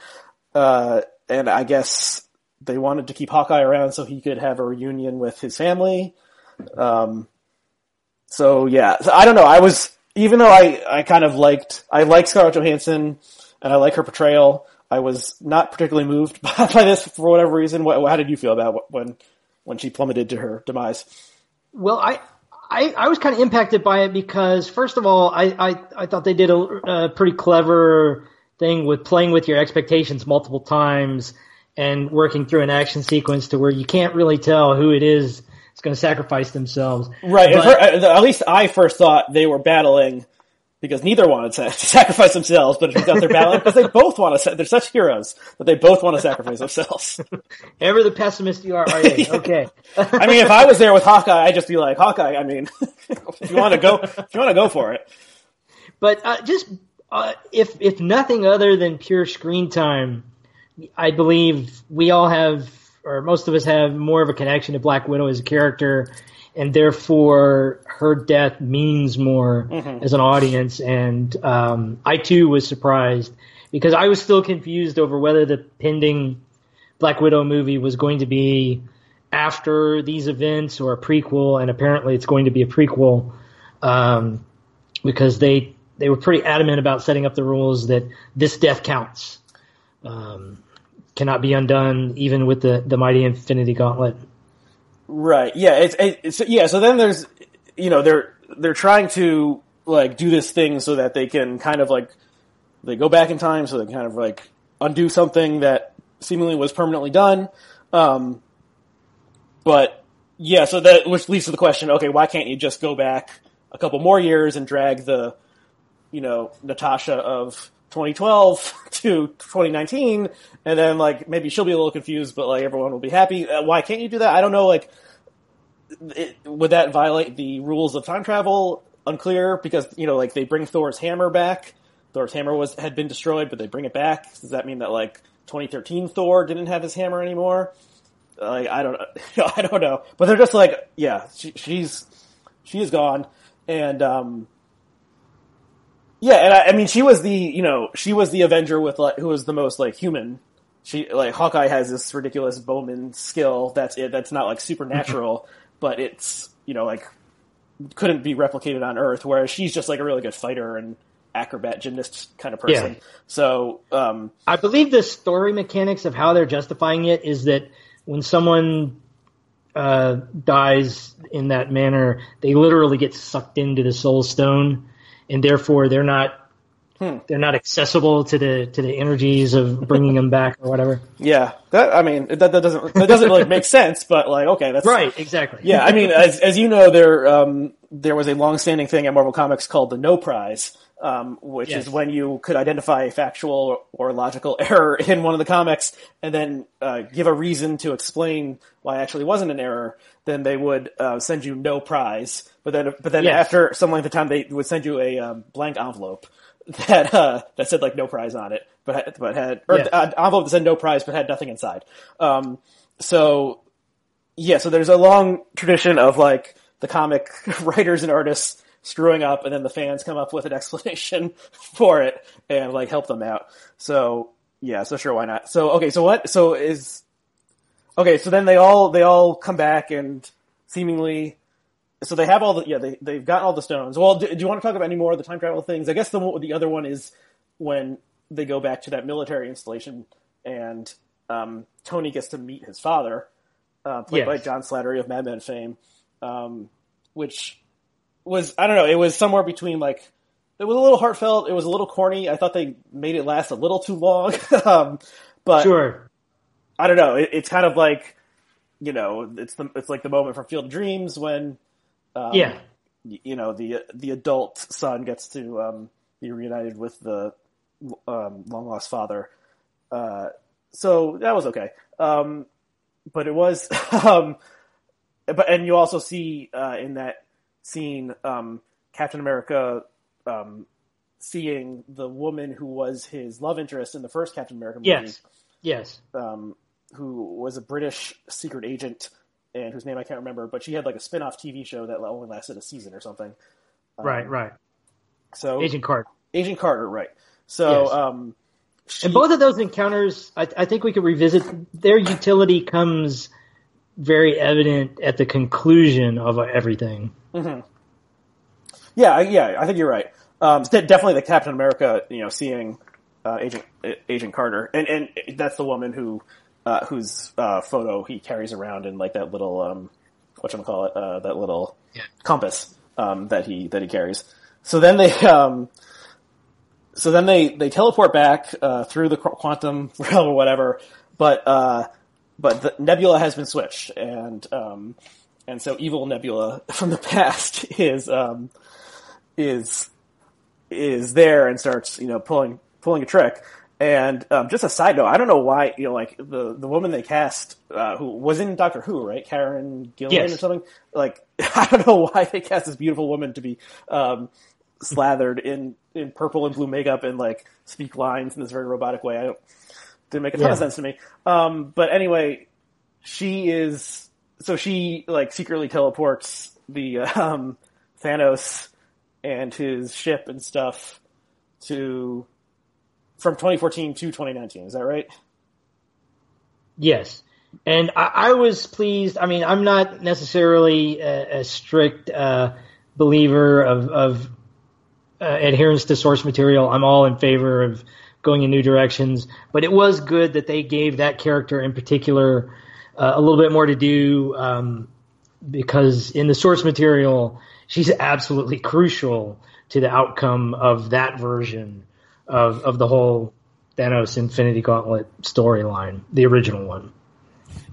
uh, and I guess they wanted to keep Hawkeye around so he could have a reunion with his family. Um, so yeah, so I don't know. I was even though I I kind of liked I like Scarlett Johansson and I like her portrayal. I was not particularly moved by, by this for whatever reason. What, how did you feel about when when she plummeted to her demise? Well, I, I, I was kind of impacted by it because, first of all, I, I, I thought they did a, a pretty clever thing with playing with your expectations multiple times and working through an action sequence to where you can't really tell who it is that's going to sacrifice themselves. Right. But- uh, at least I first thought they were battling because neither wanted to sacrifice themselves, but it turns out they're battling because they both want to. They're such heroes that they both want to sacrifice themselves. Ever the pessimist you are, are you? Okay. I mean, if I was there with Hawkeye, I'd just be like, Hawkeye. I mean, if you want to go, if you want to go for it, But uh, just uh, if if nothing other than pure screen time, I believe we all have, or most of us have, more of a connection to Black Widow as a character, and therefore her death means more as an audience. And um, I too was surprised because I was still confused over whether the pending Black Widow movie was going to be after these events or a prequel, and apparently it's going to be a prequel. Um, because they they were pretty adamant about setting up the rules that this death counts, um, cannot be undone, even with the the mighty Infinity Gauntlet. Right? Yeah, it's, it's yeah. So then there's, you know, they're they're trying to like do this thing so that they can kind of like they go back in time so they kind of like undo something that seemingly was permanently done. Um, but yeah, so that which leads to the question: Okay, why can't you just go back a couple more years and drag the, you know, Natasha of 2012 to 2019, and then like maybe she'll be a little confused, but like everyone will be happy. Uh, why can't you do that? I don't know. Like, it, would that violate the rules of time travel? Unclear because you know, like they bring Thor's hammer back. Thor's hammer was had been destroyed, but they bring it back. Does that mean that like 2013 Thor didn't have his hammer anymore? Like I don't know. I don't know. But they're just like, yeah, she, she's she is gone, and um, Yeah, and I, I mean, she was the you know she was the Avenger with like who was the most like human. She like Hawkeye has this ridiculous bowman skill that's it that's not like supernatural, but it's you know like couldn't be replicated on Earth. Whereas she's just like a really good fighter and acrobat gymnast kind of person. Yeah. So um, I believe the story mechanics of how they're justifying it is that when someone uh, dies in that manner, they literally get sucked into the soul stone, and therefore they're not Hmm. they're not accessible to the to the energies of bringing them back or whatever. yeah, that I mean that, that doesn't that doesn't really make sense, but like okay, that's Right, exactly. Yeah, I mean, as as you know, there um, there was a long-standing thing at Marvel Comics called the No Prize, um, which Yes. is when you could identify a factual or logical error in one of the comics, and then uh, give a reason to explain why it actually wasn't an error. Then they would uh, send you no prize. But then, but then Yes. after some length of time, they would send you a um, blank envelope that uh, that said like no prize on it, but had- but had or Yes. envelope that said no prize but had nothing inside. Um, so yeah, so there's a long tradition of like the comic writers and artists screwing up, and then the fans come up with an explanation for it and like help them out. So yeah, so sure, why not? So okay, so what? So is okay. So then they all they all come back and seemingly. So they have all the yeah they they've gotten all the stones. Well, do, do you want to talk about any more of the time travel things? I guess the the other one is when they go back to that military installation and um, Tony gets to meet his father, uh, played Yes. by John Slattery of Mad Men fame, um, which was I don't know. It was somewhere between like it was a little heartfelt. It was a little corny. I thought they made it last a little too long, um, but Sure. I don't know. It, it's kind of like you know, it's the it's like the moment from Field of Dreams when um, yeah. y- you know the the adult son gets to um, be reunited with the um, long lost father. Uh, so that was okay, um, but it was. Um, but and you also see uh, in that scene um, Captain America um, seeing the woman who was his love interest in the first Captain America movie Yes. Yes. um, who was a British secret agent and whose name I can't remember, but she had like a spin-off TV show that only lasted a season or something. Um, right. Right. So Agent Carter. Agent Carter, right? So, Yes. um, she, And both of those encounters, I, I think we could revisit. Their utility comes very evident at the conclusion of everything. Yeah, I- yeah, I think you're right. Um, de- definitely the Captain America, you know, seeing uh, Agent Agent Carter, and and that's the woman who uh, whose uh, photo he carries around in like that little um, what call it, uh, that little Yeah. compass um, that he that he carries. So then they um, so then they they teleport back uh, through the quantum realm or whatever, but uh, but the Nebula has been switched, and um, and so evil Nebula from the past is um, is is there and starts you know pulling pulling a trick. And um, just a side note, I don't know why you know like the the woman they cast uh, who was in Doctor Who, right? Karen Gillan Yes. or something. Like I don't know why they cast this beautiful woman to be um, slathered in in purple and blue makeup and like speak lines in this very robotic way. I don't didn't make a ton Yeah. of sense to me. Um, but anyway, she is so she like secretly teleports the um, Thanos and his ship and stuff to from 2014 to 2019. Is that right? Yes. And I, I was pleased. I mean, I'm not necessarily a, a strict uh, believer of, of uh, adherence to source material. I'm all in favor of going in new directions. But it was good that they gave that character in particular uh, a little bit more to do um, because in the source material, she's absolutely crucial to the outcome of that version of, of the whole Thanos Infinity Gauntlet storyline, the original one.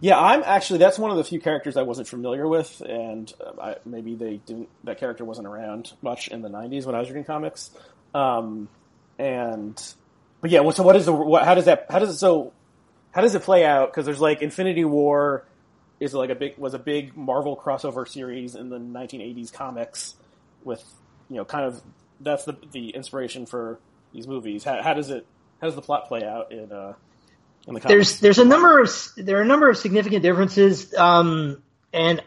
Yeah, I'm actually that's one of the few characters I wasn't familiar with, and uh, I, maybe they didn't. That character wasn't around much in the '90s when I was reading comics. Um, and but yeah, well, so what is the what, how does that how does it so how does it play out? Because there's like Infinity War is like a big was a big Marvel crossover series in the 1980s comics with you know kind of that's the the inspiration for these movies. How, how does it how does the plot play out in uh in the comics? there's there's a number of there are a number of significant differences, um, and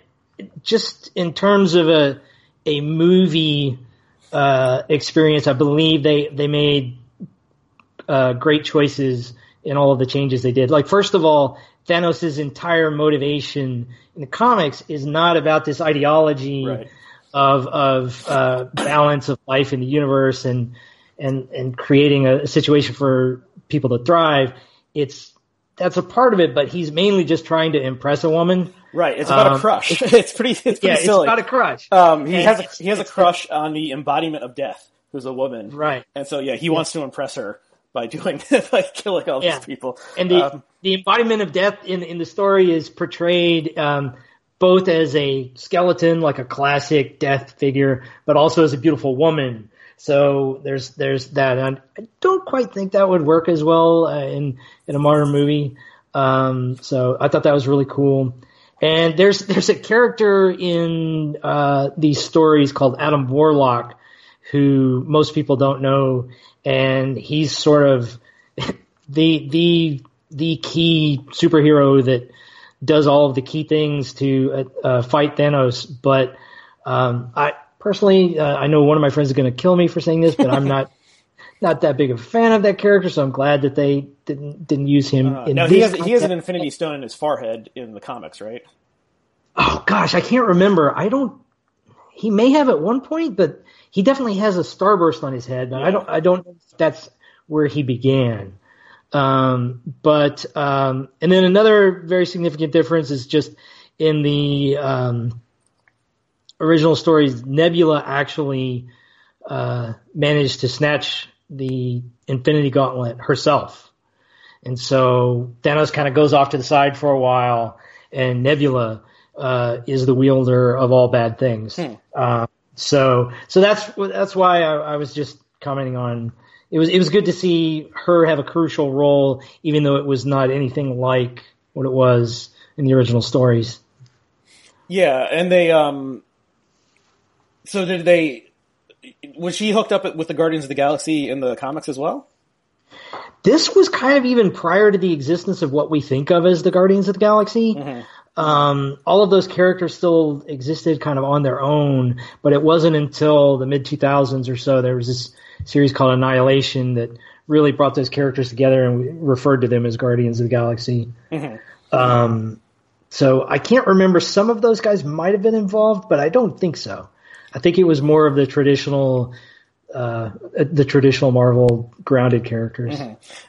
just in terms of a a movie uh, experience. I believe they they made uh, great choices in all of the changes they did. Like first of all, Thanos' entire motivation in the comics is not about this ideology Right. of of uh, balance of life in the universe and and and creating a, situation for people to thrive. It's that's a part of it, but he's mainly just trying to impress a woman. Right. It's about a Um, crush. It's pretty. It's pretty Yeah, it's about a crush. um, he and has a he has a crush on the embodiment of death, who's a woman. Right. And so yeah, he wants to impress her by doing by killing all Yeah. these people. And the Um, the embodiment of death in in the story is portrayed um, both as a skeleton, like a classic death figure, but also as a beautiful woman. So there's there's that. And I don't quite think that would work as well uh, in in a modern movie. Um, so I thought that was really cool. And there's there's a character in uh, these stories called Adam Warlock, who most people don't know, and he's sort of the the the key superhero that does all of the key things to uh, uh, fight Thanos. But um, I personally, uh, I know one of my friends is going to kill me for saying this, but I'm not not that big of a fan of that character. So I'm glad that they didn't didn't use him. uh, this he has he has an. Infinity Stone in his forehead in the comics, right? Oh gosh, I can't remember. I don't. He may have at one point, but he definitely has a starburst on his head. But I don't. I don't. know if That's where he began. Um, but um, and then another very significant difference is just in the um, original stories. Nebula actually uh, managed to snatch the Infinity Gauntlet herself, and so Thanos kind of goes off to the side for a while, and Nebula uh, is the wielder of all bad things. Uh, so, so that's that's why I, I was just commenting on. It was it was good to see her have a crucial role, even though it was not anything like what it was in the original stories. Yeah, and they um. So did they? Was she hooked up with the Guardians of the Galaxy in the comics as well? This was kind of even prior to the existence of what we think of as the Guardians of the Galaxy. Um, all of those characters still existed kind of on their own, but it wasn't until the mid 2000s or so there was this series called Annihilation that really brought those characters together and referred to them as Guardians of the Galaxy. Um, so I can't remember. Some of those guys might have been involved, but I don't think so. I think it was more of the traditional, uh, the traditional Marvel grounded characters.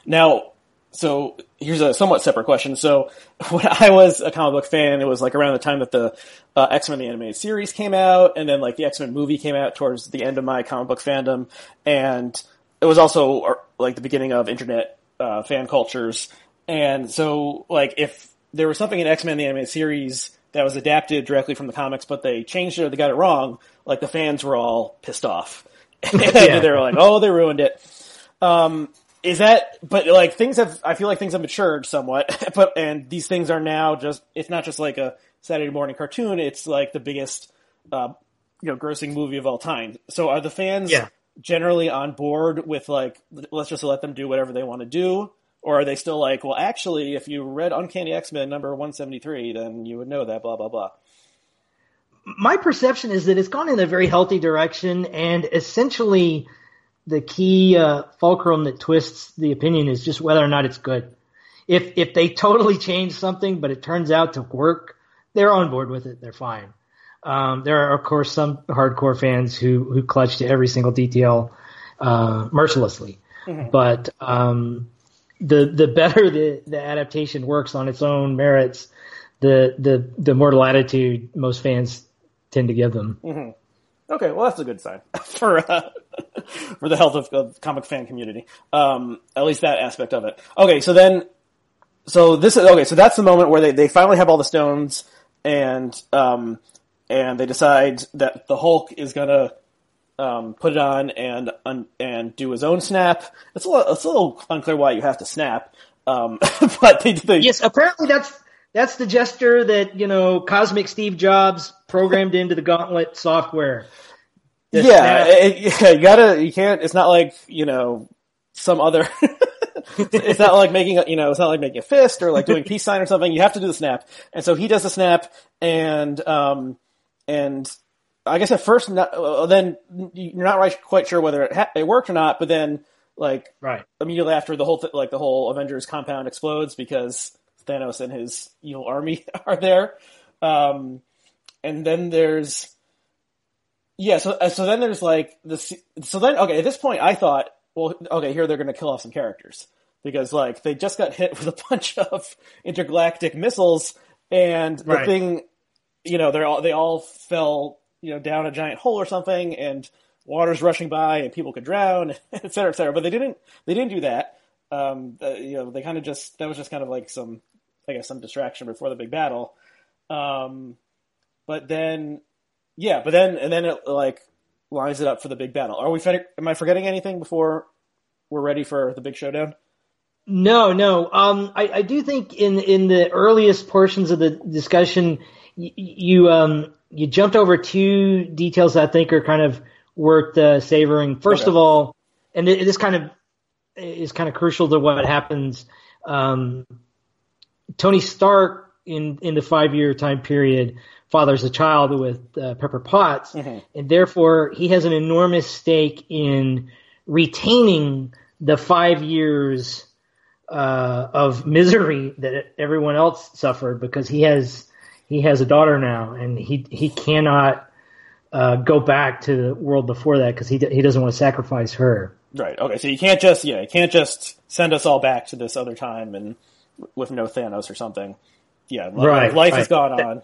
Now, so here's a somewhat separate question. So when I was a comic book fan, it was like around the time that the uh, X Men the animated series came out, and then like the X Men movie came out towards the end of my comic book fandom, and it was also uh, like the beginning of internet uh, fan cultures. And so, like, if there was something in X Men the animated series that was adapted directly from the comics, but they changed it or they got it wrong, like the fans were all pissed off. Yeah. they were like, "Oh, they ruined it." Um, is that? But like things have, I feel like things have matured somewhat. But and these things are now just. It's not just like a Saturday morning cartoon. It's like the biggest, uh, you know, grossing movie of all time. So are the fans Yeah. generally on board with like, let's just let them do whatever they want to do? Or are they still like, well, actually, if you read Uncanny X Men number 173, then you would know that, blah, blah, blah. my perception is that it's gone in a very healthy direction, and essentially, the key uh, fulcrum that twists the opinion is just whether or not it's good. If if they totally change something, but it turns out to work, they're on board with it. They're fine. Um, there are of course some hardcore fans who who clutch to every single detail uh, mercilessly, but um, the the better the, the adaptation works on its own merits, the the the more latitude most fans tend to give them. Okay, well, that's a good sign for uh, for the health of the comic fan community. Um, at least that aspect of it. Okay, so then, so this is okay. So that's the moment where they, they finally have all the stones, and um, and they decide that the Hulk is gonna um, put it on and un, and do his own snap. It's a little, it's a little unclear why you have to snap, um, but they, they Yes, apparently that's that's the gesture that you know Cosmic Steve Jobs programmed into the Gauntlet software. Yeah, it- yeah, you gotta, you can't, it's not like, you know, some other, it's not like making a, you know, it's not like making a fist or like doing peace sign or something. You have to do the snap. And so he does the snap and, um, and I guess at first, not, uh, then you're not right, quite sure whether it, ha- it worked or not. But then, like Right. immediately after the whole th- like the whole Avengers compound explodes because Thanos and his evil army are there. Um, and then there's yeah, so uh, so then there's like the so then okay at this point I thought well okay here they're gonna kill off some characters. Because like they just got hit with a bunch of intergalactic missiles and the Right. thing you know they're all they all fell you know down a giant hole or something and water's rushing by and people could drown et cetera et cetera. But they didn't they didn't do that. Um uh, you know they kind of just that was just kind of like some I guess some distraction before the big battle. Um but then yeah but then and then it like lines it up for the big battle are we am I forgetting anything before we're ready for the big showdown No, no. Um, I, I do think in in the earliest portions of the discussion, you you, um, you jumped over two details that I think are kind of worth uh, savoring. First Okay. of all, and it, this kind of is kind of crucial to what happens. Um, Tony Stark in in the five year time period fathers a child with uh, Pepper Potts, and therefore he has an enormous stake in retaining the five years uh, of misery that everyone else suffered because he has he has a daughter now and he he cannot uh, go back to the world before that because he d- he doesn't want to sacrifice her. right. Okay. So you can't just yeah you can't just send us all back to this other time and with no Thanos or something yeah li- Right, life has gone on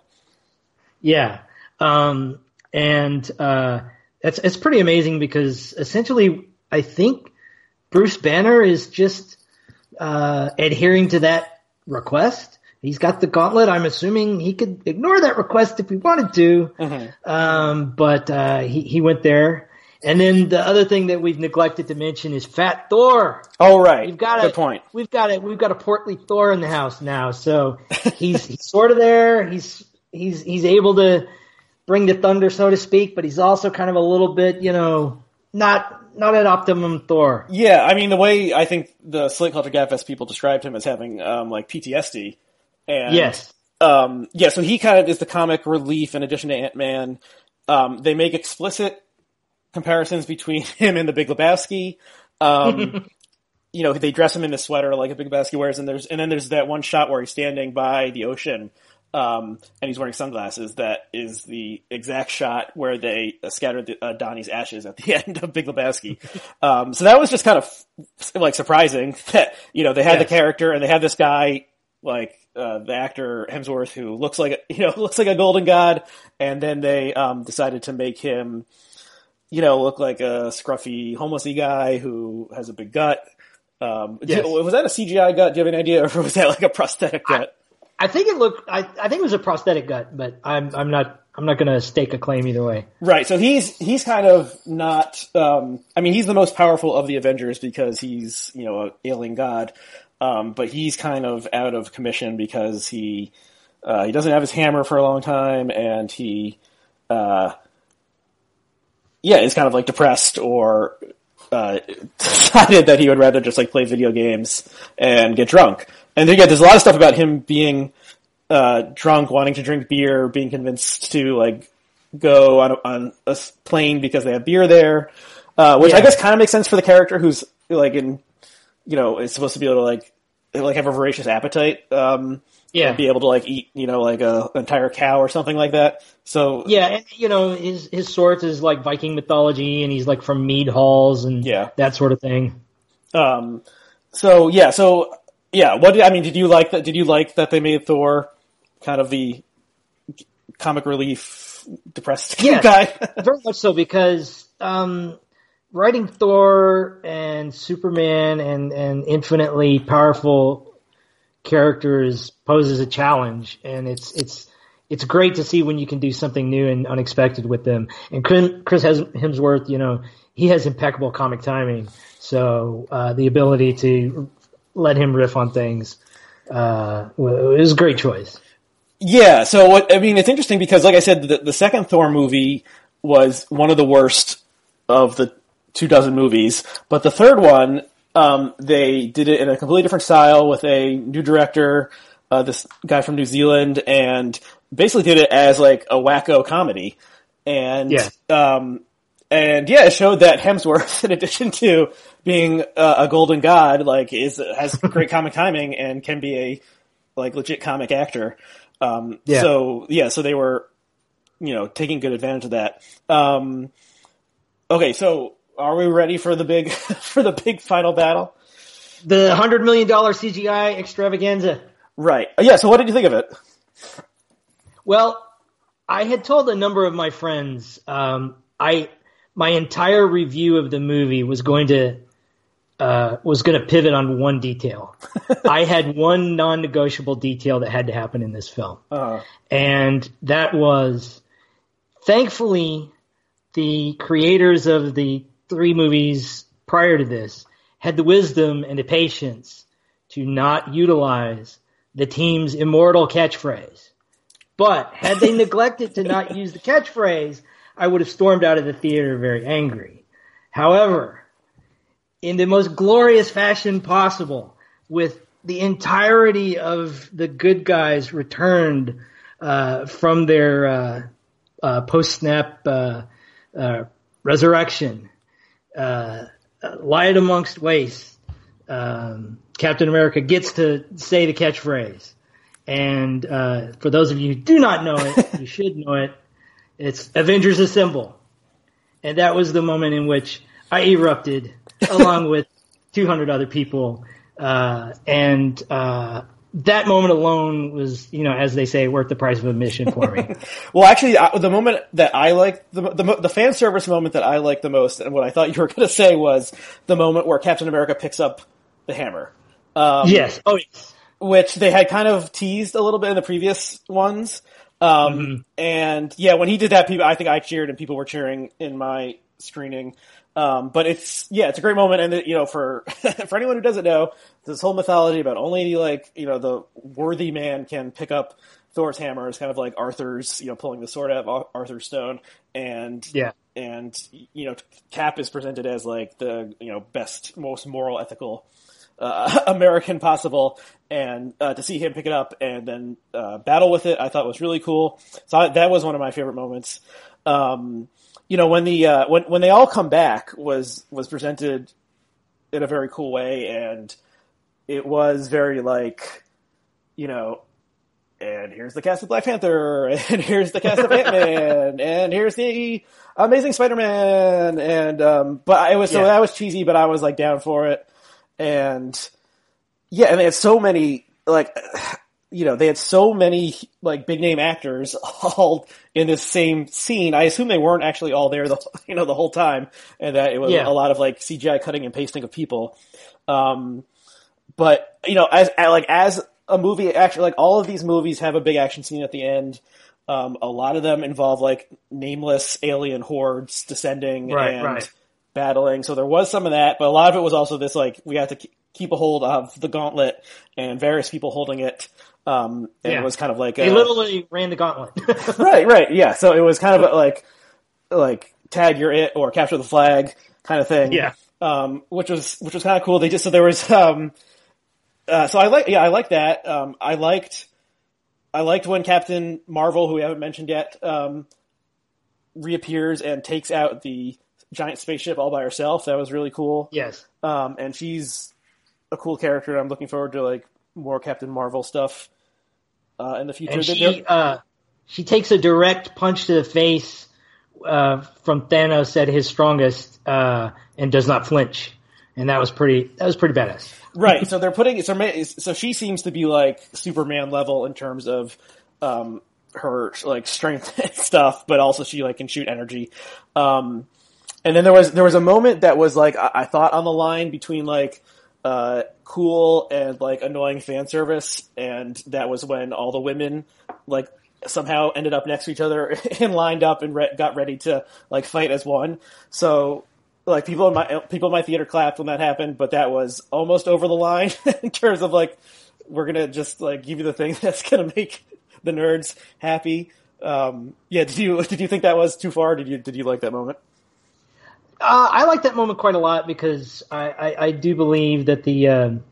Yeah, um, and uh, it's it's pretty amazing because essentially I think Bruce Banner is just uh, adhering to that request. He's got the gauntlet. I'm assuming he could ignore that request if he wanted to, um, but uh, he he went there. And then the other thing that we've neglected to mention is Fat Thor. oh right We've got good a, point We've got it. We've got a portly Thor in the house now, so he's he's sort of there. He's he's he's able to bring the thunder, so to speak, but he's also kind of a little bit, you know, not not at optimum Thor. Yeah, I mean the way I think the Slate Culture Gabfest people described him as having um, like PTSD, and Yes. um, yeah, so he kind of is the comic relief in addition to Ant Man. Um, they make explicit comparisons between him and the Big Lebowski. Um, you know, they dress him in the sweater like a Big Lebowski wears, and there's and then there's that one shot where he's standing by the ocean. Um, and he's wearing sunglasses. That is the exact shot where they uh, scattered the, uh, Donny's ashes at the end of Big Lebowski. Um, so that was just kind of like surprising that you know they had the character and they had this guy like uh, the actor Hemsworth who looks like you know looks like a golden god, and then they um, decided to make him you know look like a scruffy homelessy guy who has a big gut. Um, Yes. do- was that a CGI gut? Do you have any idea, or was that like a prosthetic gut? I think it looked. I, I think it was a prosthetic gut, but I'm I'm not I'm not going to stake a claim either way. Right. So he's he's kind of not. Um, I mean, he's the most powerful of the Avengers because he's you know a alien god, um, but he's kind of out of commission because he uh, he doesn't have his hammer for a long time, and he uh, yeah is kind of like depressed or uh, decided that he would rather just like play video games and get drunk. And again, there's a lot of stuff about him being uh, drunk, wanting to drink beer, being convinced to like go on a, on a plane because they have beer there, uh, which I guess kind of makes sense for the character who's like in, you know, is supposed to be able to like like have a voracious appetite, um, Yeah. be able to like eat, you know, like a an entire cow or something like that. So Yeah, and you know his his source is like Viking mythology, and he's like from mead halls and Yeah. that sort of thing. Um, so yeah, so yeah, what did I mean? Did you like that? Did you like that they made Thor kind of the comic relief, depressed Yes. guy? Very much so because um, writing Thor and Superman and and infinitely powerful characters poses a challenge, and it's it's it's great to see when you can do something new and unexpected with them. And Chris Hemsworth, you know, he has impeccable comic timing, so uh, the ability to let him riff on things uh, was a great choice. Yeah, so what, I mean, it's interesting because, like I said, the, the second Thor movie was one of the worst of the two dozen movies, but the third one, um, they did it in a completely different style with a new director, uh, this guy from New Zealand, and basically did it as like a wacko comedy. and Yeah. um, and yeah, it showed that Hemsworth, in addition to being uh, a golden god, like is has great comic timing and can be a like legit comic actor. Um, Yeah. So yeah, so they were, you know, taking good advantage of that. Um, okay, so are we ready for the big for the big final battle? The hundred million dollar CGI extravaganza. Right. Yeah. So what did you think of it? Well, I had told a number of my friends, um, I my entire review of the movie was going to uh, was going to pivot on one detail. I had one non-negotiable detail that had to happen in this film, Uh, and that was, thankfully, the creators of the three movies prior to this had the wisdom and the patience to not utilize the team's immortal catchphrase. But had they neglected to not use the catchphrase, I would have stormed out of the theater very angry. However, in the most glorious fashion possible, with the entirety of the good guys returned uh, from their uh, uh, post-snap uh, uh, resurrection, uh, light amongst waste. Um, Captain America gets to say the catchphrase. And uh, for those of you who do not know it, you should know it. It's Avengers Assemble. And that was the moment in which I erupted along with 200 other people. Uh, and uh, that moment alone was, you know, as they say, worth the price of admission for me. well, actually, I, the moment that I like the, the the fan service moment that I liked the most, and what I thought you were going to say was the moment where Captain America picks up the hammer. Um, yes. Oh, yes. which they had kind of teased a little bit in the previous ones. Um, and yeah, when he did that, people, I think I cheered and people were cheering in my screening. Um, but it's, yeah, it's a great moment. And, you know, for, for anyone who doesn't know, this whole mythology about only like, you know, the worthy man can pick up Thor's hammer is kind of like Arthur's, you know, pulling the sword out of Ar- Arthur's stone. And, Yeah. and, you know, Cap is presented as like the, you know, best, most moral, ethical, uh, American possible, and uh, to see him pick it up and then uh, battle with it, I thought was really cool. So I, that was one of my favorite moments. Um, you know, when the uh, when when they all come back was was presented in a very cool way, and it was very like, you know. And here's the cast of Black Panther, and here's the cast of Ant Man, and here's the Amazing Spider Man, and um, but it was so Yeah. that was cheesy, but I was like down for it and yeah, and they had so many like you know they had so many like big name actors all in this same scene. I assume they weren't actually all there the you know the whole time, and that it was Yeah. a lot of like CGI cutting and pasting of people. Um, but you know, as like as a movie, actually, like all of these movies have a big action scene at the end. Um, a lot of them involve like nameless alien hordes descending Right, and right. battling. So there was some of that, but a lot of it was also this like we had to keep a hold of the gauntlet and various people holding it. Um, and Yeah. it was kind of like They a- literally ran the gauntlet. right, right, yeah. So it was kind of a, like like tag you're it or capture the flag kind of thing. Yeah. Um, which was which was kind of cool. They just so there was um, uh, so I like yeah I like that. Um, I liked I liked when Captain Marvel, who we haven't mentioned yet, um, reappears and takes out the giant spaceship all by herself. That was really cool. yes. Um, and she's a cool character. I'm looking forward to like more Captain Marvel stuff uh, in the future. And she uh, she takes a direct punch to the face uh, from Thanos at his strongest uh, and does not flinch. And that was pretty. That was pretty badass. right. So they're putting so so she seems to be like Superman level in terms of um, her like strength and stuff, but also she like can shoot energy. Um, and then there was there was a moment that was like I, I thought on the line between like uh, cool and like annoying fan service, and that was when all the women like somehow ended up next to each other and lined up and re- got ready to like fight as one. So like people in my people in my theater clapped when that happened, but that was almost over the line in terms of like we're gonna just like give you the thing that's gonna make the nerds happy. Um, yeah, did you did you think that was too far? Did you did you like that moment? Uh, I like that moment quite a lot because I, I, I do believe that the um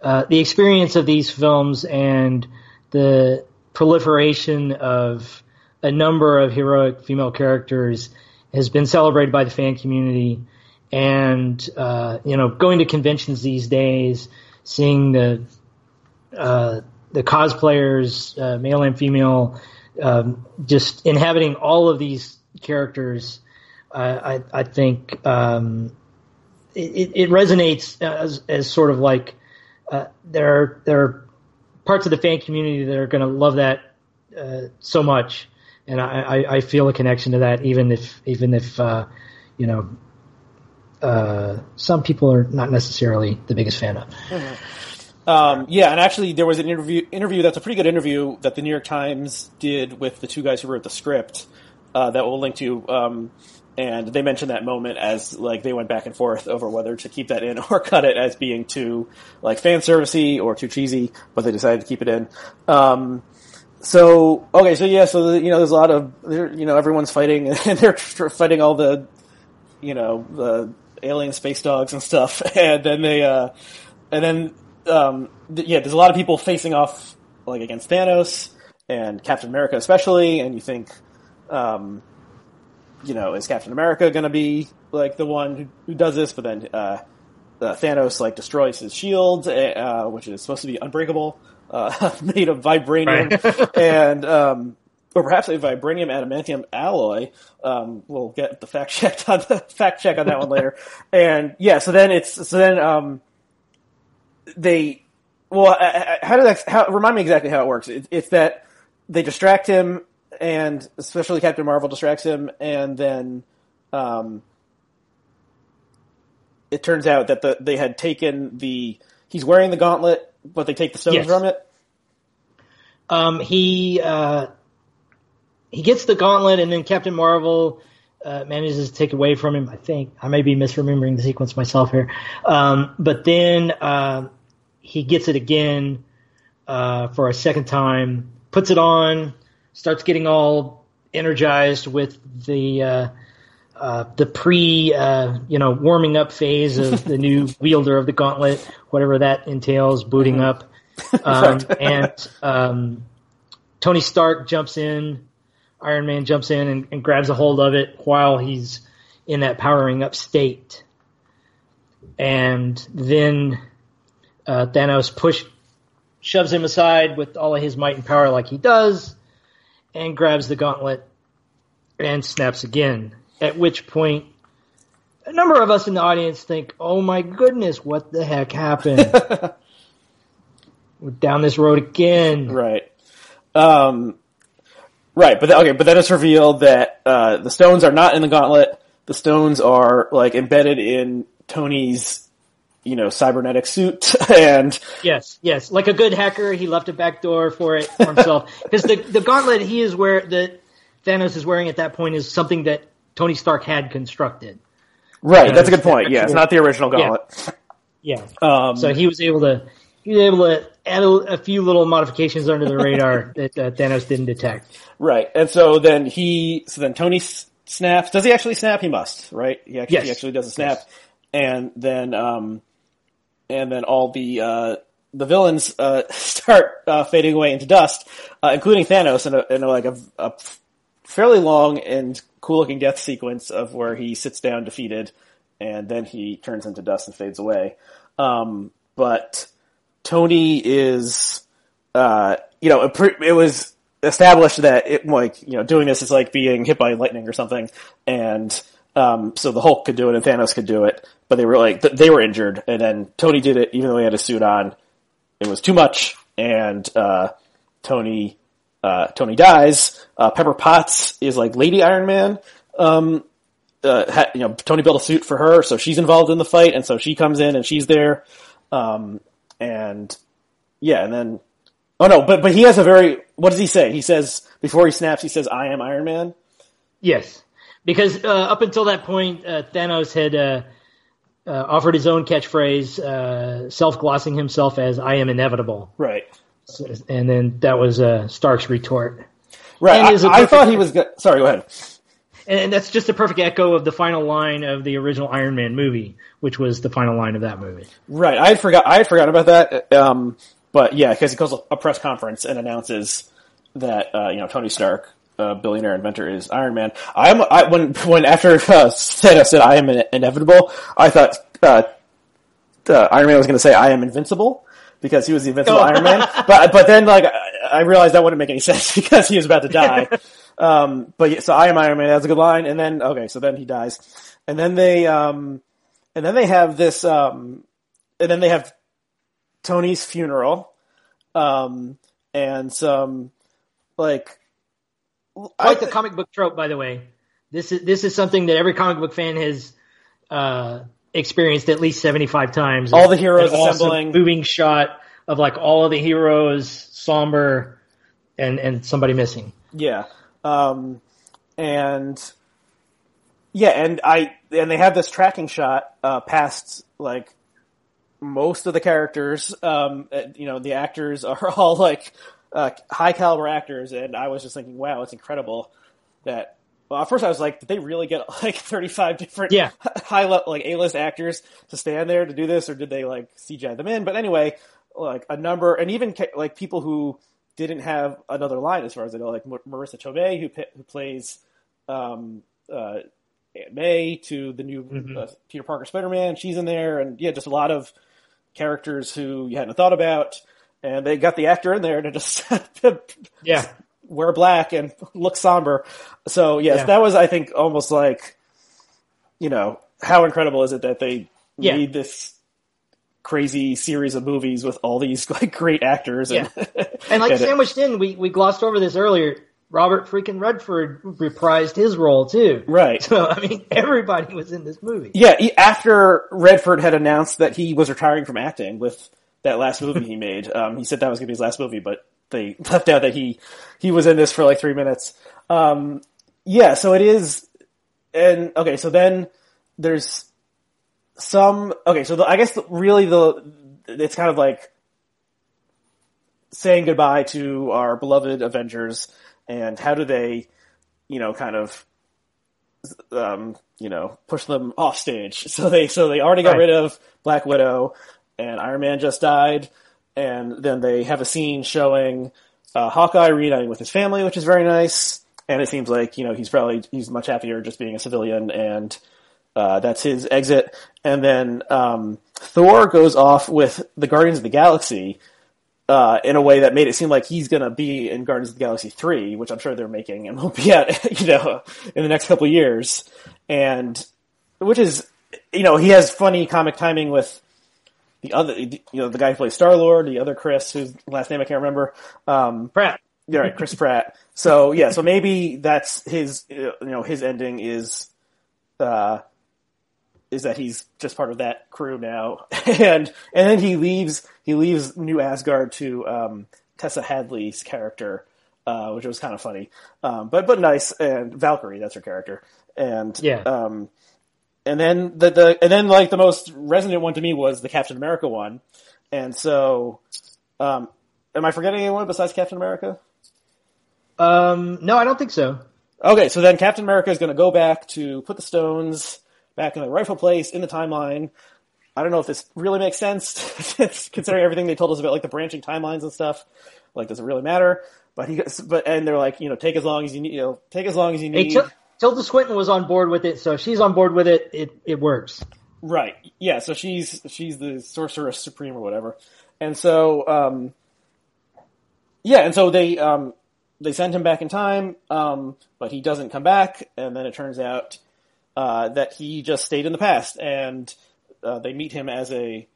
uh, the experience of these films and the proliferation of a number of heroic female characters has been celebrated by the fan community. And, uh, you know, going to conventions these days, seeing the, uh, the cosplayers, uh, male and female, um, just inhabiting all of these characters, I, I think um, it, it, resonates as, as sort of like uh, there are, there are parts of the fan community that are going to love that uh, so much, and I, I, feel a connection to that, even if even if uh, you know uh, some people are not necessarily the biggest fan of. Mm-hmm. Um, yeah, and actually, there was an interview interview that's a pretty good interview that the New York Times did with the two guys who wrote the script uh, that we'll link to. Um, and they mentioned that moment as like they went back and forth over whether to keep that in or cut it as being too like fan servicey or too cheesy, but they decided to keep it in. Um, so okay, so yeah, so the, you know, there's a lot of you know everyone's fighting and they're fighting all the you know the alien space dogs and stuff, and then they uh, and then um, th- yeah, there's a lot of people facing off like against Thanos and Captain America especially, and you think. Um, you know, is Captain America going to be like the one who, who does this? But then uh, uh, Thanos like destroys his shield, uh, which is supposed to be unbreakable, uh, made of vibranium, right. and um, or perhaps a vibranium adamantium alloy. Um, we'll get the fact checked on the fact check on that one later. And yeah, so then it's so then um, they well, how does that how, remind me exactly how it works? It, it's that they distract him and especially Captain Marvel distracts him, and then um, it turns out that the, they had taken the he's wearing the gauntlet, but they take the stones yes. from it. Um, he uh, he gets the gauntlet, and then Captain Marvel uh, manages to take it away from him. I think I may be misremembering the sequence myself here, um, but then uh, he gets it again uh, for a second time, puts it on, starts getting all energized with the uh, uh, the pre uh, you know warming up phase of the new wielder of the gauntlet, whatever that entails, booting mm-hmm. up, um, and um, Tony Stark jumps in, Iron Man jumps in and, and, grabs a hold of it while he's in that powering up state, and then uh, Thanos push shoves him aside with all of his might and power like he does and grabs the gauntlet and snaps again. At which point, a number of us in the audience think, "Oh my goodness, what the heck happened?" We're down this road again. Right. Um, right, but okay, but then it's revealed that uh, the stones are not in the gauntlet. The stones are like embedded in Tony's you know, cybernetic suit and yes, yes, like a good hacker, he left a back door for it for himself because the the gauntlet he is where the Thanos is wearing at that point is something that Tony Stark had constructed. Right, that's a good point. Yeah, it's not the original gauntlet. Yeah, yeah. Um, so he was able to he was able to add a, a few little modifications under the radar that uh, Thanos didn't detect. Right, and so then he so then Tony snaps. Does he actually snap? He must, right? He actually, yes. he actually does a snap, yes. and then um, and then all the uh, the villains uh, start uh, fading away into dust, uh, including Thanos in, a, in a, like a, a, fairly long and cool looking death sequence of where he sits down defeated, and then he turns into dust and fades away. Um, but Tony is, uh, you know, it, it was established that it like you know doing this is like being hit by lightning or something, and um, so the Hulk could do it and Thanos could do it, but they were like they were injured, and then Tony did it even though he had a suit on. It was too much, and uh, Tony uh, Tony dies. Uh, Pepper Potts is like Lady Iron Man. Um, uh, ha- you know, Tony built a suit for her, so she's involved in the fight, and so she comes in and she's there. Um, and yeah, and then oh no, but but he has a very what does he say? He says before he snaps, he says, "I am Iron Man." Yes because uh, up until that point, uh, Thanos had uh, uh offered his own catchphrase, uh, self-glossing himself as "I am inevitable." Right. So, and then that was uh, Stark's retort. Right. I, I thought he was. Go- Sorry. Go ahead. And that's just a perfect echo of the final line of the original Iron Man movie, which was the final line of that movie. Right. I had forgot. I had forgotten about that. Um, but yeah, because he calls a press conference and announces that you know Tony Stark uh, billionaire inventor is Iron Man. I'm I, when when after uh, Thanos said I am inevitable, I thought uh, uh, Iron Man was going to say I am invincible because he was the invincible oh. Iron Man. But but then like I realized that wouldn't make any sense because he was about to die. um, but yeah, so I am Iron Man. That's a good line. And then okay, so then he dies, and then they um, and then they have this um, and then they have Tony's funeral, um, and some like quite the comic book trope, by the way. This is this is something that every comic book fan has uh, experienced at least seventy five times. All the heroes assembling, awesome moving shot of like all of the heroes, somber, and and somebody missing. Yeah, um, and yeah, and I and they have this tracking shot uh, past like most of the characters. Um, you know, the actors are all like uh, high caliber actors, and I was just thinking, wow, it's incredible that. Well, at first I was like, did they really get like 35 different yeah. high level, like A-list actors to stand there to do this, or did they like CGI them in? But anyway, like a number, and even like people who didn't have another line as far as I know, like Marisa Tomei, who who plays um, uh, Aunt May, to the new mm-hmm. uh, Peter Parker Spider Man, she's in there, and yeah, just a lot of characters who you hadn't thought about and they got the actor in there to just yeah wear black and look somber. So yes, yeah. that was I think almost like you know how incredible is it that they yeah. made this crazy series of movies with all these like great actors and, yeah. and like and sandwiched it, in we we glossed over this earlier Robert freaking Redford reprised his role too. Right. So I mean, everybody was in this movie. Yeah, after Redford had announced that he was retiring from acting with that last movie he made. Um, he said that was going to be his last movie, but they left out that he he was in this for like three minutes. Um, yeah, so it is, and okay, so then there's some okay, so the, I guess really the it's kind of like saying goodbye to our beloved Avengers, and how do they, you know, kind of um, you know, push them off stage. So they, so they already got right. rid of Black Widow and Iron Man just died, and then they have a scene showing uh, Hawkeye reuniting with his family, which is very nice. And it seems like you know he's probably he's much happier just being a civilian, and uh, that's his exit. And then um, Thor goes off with the Guardians of the Galaxy uh, in a way that made it seem like he's going to be in Guardians of the Galaxy three, which I'm sure they're making and will be at you know in the next couple years, and which is you know he has funny comic timing with the other, you know, the guy who plays Star Lord, the other Chris, whose last name I can't remember. Um, Pratt. Yeah, right, Chris Pratt. So yeah, so maybe that's his, you know, his ending is, uh, is that he's just part of that crew now, and and then he leaves. He leaves New Asgard to um, Tessa Hadley's character, uh, which was kind of funny, um, but but nice. And Valkyrie, that's her character, and yeah. Um, and then the, the and then like the most resonant one to me was the Captain America one, and so, um, am I forgetting anyone besides Captain America? Um, no, I don't think so. Okay, so then Captain America is going to go back to put the stones back in the rightful place in the timeline. I don't know if this really makes sense, considering everything they told us about like the branching timelines and stuff. Like, does it really matter? But he, but and they're like, you know, take as long as you need, you know, take as long as you need. Tilda Swinton was on board with it, so she's on board with it, it, it works. Right. Yeah, so she's she's the sorceress supreme or whatever. And so um yeah, and so they um they send him back in time, um, but he doesn't come back, and then it turns out uh, that he just stayed in the past, and uh, they meet him as a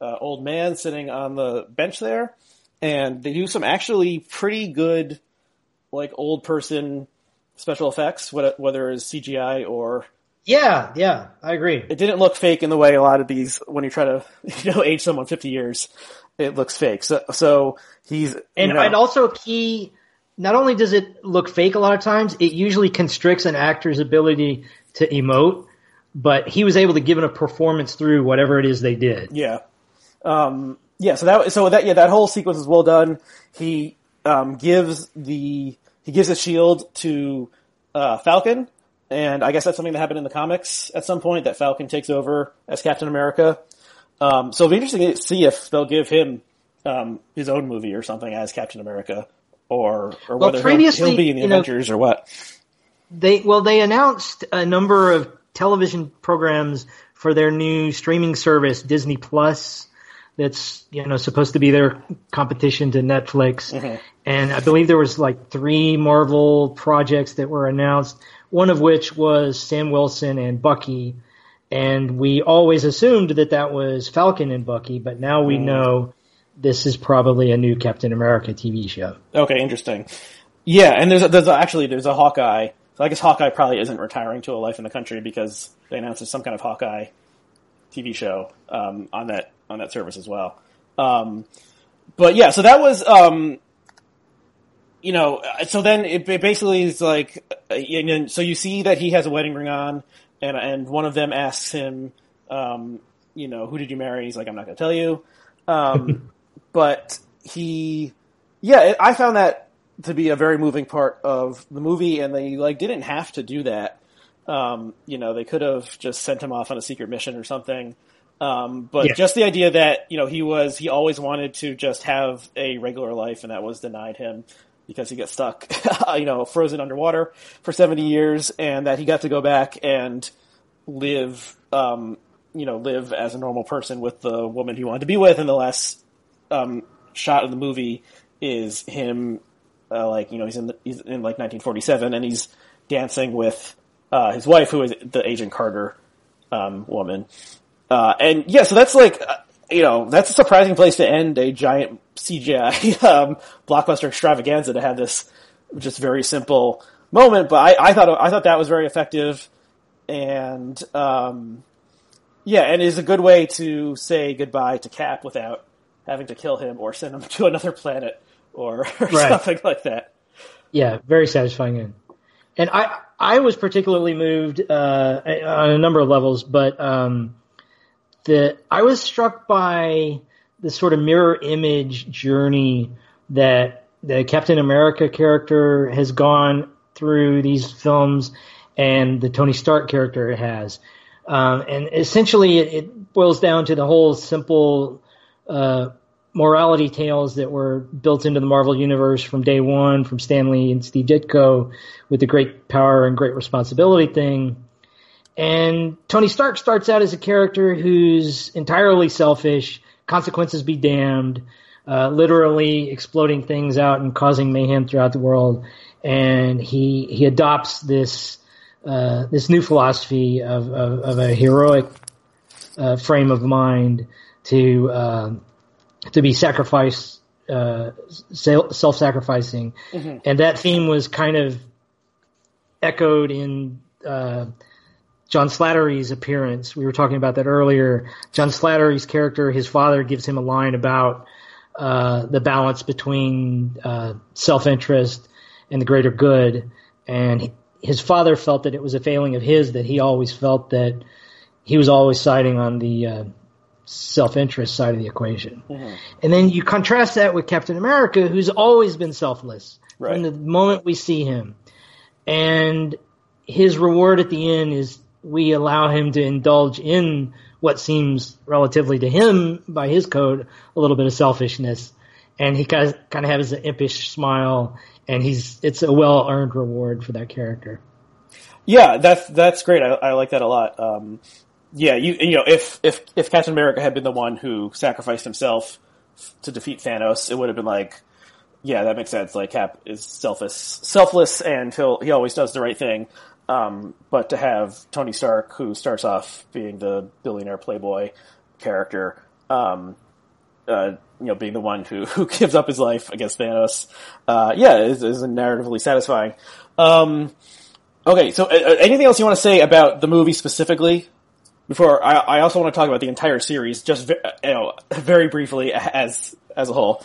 uh, old man sitting on the bench there, and they do some actually pretty good, like old person special effects, whether it's CGI or yeah, yeah, I agree. It didn't look fake in the way a lot of these when you try to you know age someone fifty years, it looks fake. So so he's and know, and also key. Not only does it look fake a lot of times, it usually constricts an actor's ability to emote. But he was able to give it a performance through whatever it is they did. Yeah, um, yeah. So that so that yeah that whole sequence is well done. He um, gives the he gives a shield to uh, Falcon, and I guess that's something that happened in the comics at some point that Falcon takes over as Captain America. Um, so it'll be interesting to see if they'll give him um, his own movie or something as Captain America. or or Well, whether he'll, he'll be in the you know- Avengers or what. They well, they announced a number of television programs for their new streaming service, Disney Plus. That's you know supposed to be their competition to Netflix, and I believe there was like three Marvel projects that were announced. One of which was Sam Wilson and Bucky, and we always assumed that that was Falcon and Bucky, but now we know this is probably a new Captain America TV show. Okay, interesting. Yeah, and there's a, there's a, actually there's a Hawkeye. So I guess Hawkeye probably isn't retiring to a life in the country because they announced there's some kind of Hawkeye TV show um, on that on that service as well. Um, but yeah, so that was um, you know, so then it, it basically is like, uh, and so you see that he has a wedding ring on, and and one of them asks him, um, you know, who did you marry? He's like, I'm not going to tell you. Um, but he, yeah, I found that to be a very moving part of the movie, and they like didn't have to do that. Um, you know, they could have just sent him off on a secret mission or something. Um, but Yeah. just the idea that you know he was he always wanted to just have a regular life, and that was denied him because he got stuck, you know, frozen underwater for seventy years, and that he got to go back and live, um, you know, live as a normal person with the woman he wanted to be with. And the last um, shot of the movie is him, uh, like you know, he's in the, he's in like 1947, and he's dancing with uh, his wife, who is the Agent Carter um, woman. Uh, and yeah, so that's like, you know, that's a surprising place to end a giant CGI um, blockbuster extravaganza to have this just very simple moment. But I, I thought I thought that was very effective, and um, yeah, and is a good way to say goodbye to Cap without having to kill him or send him to another planet or, or Right. something like that. Yeah, very satisfying end. And I I was particularly moved uh, on a number of levels, but um, the I was struck by the sort of mirror image journey that the Captain America character has gone through these films, and the Tony Stark character has. Um, and essentially, it, it boils down to the whole simple uh, morality tales that were built into the Marvel universe from day one, from Stan Lee and Steve Ditko, with the great power and great responsibility thing. And Tony Stark starts out as a character who's entirely selfish, consequences be damned, uh, literally exploding things out and causing mayhem throughout the world. And he he adopts this uh, this new philosophy of of, of a heroic uh, frame of mind to uh, to be sacrificed, uh, self sacrificing, and that theme was kind of echoed in uh, John Slattery's appearance. We were talking about that earlier. John Slattery's character, his father gives him a line about uh, the balance between uh, self interest and the greater good, and he- his father felt that it was a failing of his that he always felt that he was always siding on the uh, self-interest side of the equation. And then you contrast that with Captain America, who's always been selfless Right. from the moment we see him. And his reward at the end is we allow him to indulge in what seems relatively to him by his code a little bit of selfishness. And he kind of, kind of has an impish smile and he's, it's a well earned reward for that character. Yeah, that's that's great. I, I like that a lot. Um, yeah, you you know, if if if Captain America had been the one who sacrificed himself to defeat Thanos, it would have been like, yeah, that makes sense. Like Cap is selfish, selfless, and he'll he always does the right thing. Um, but to have Tony Stark, who starts off being the billionaire playboy character, um, uh, you know, being the one who, who gives up his life against Thanos, uh, yeah, is, is narratively satisfying. Um, okay, so uh, uh, anything else you want to say about the movie specifically? Before I, I also want to talk about the entire series, just uh, you know, very briefly as as a whole.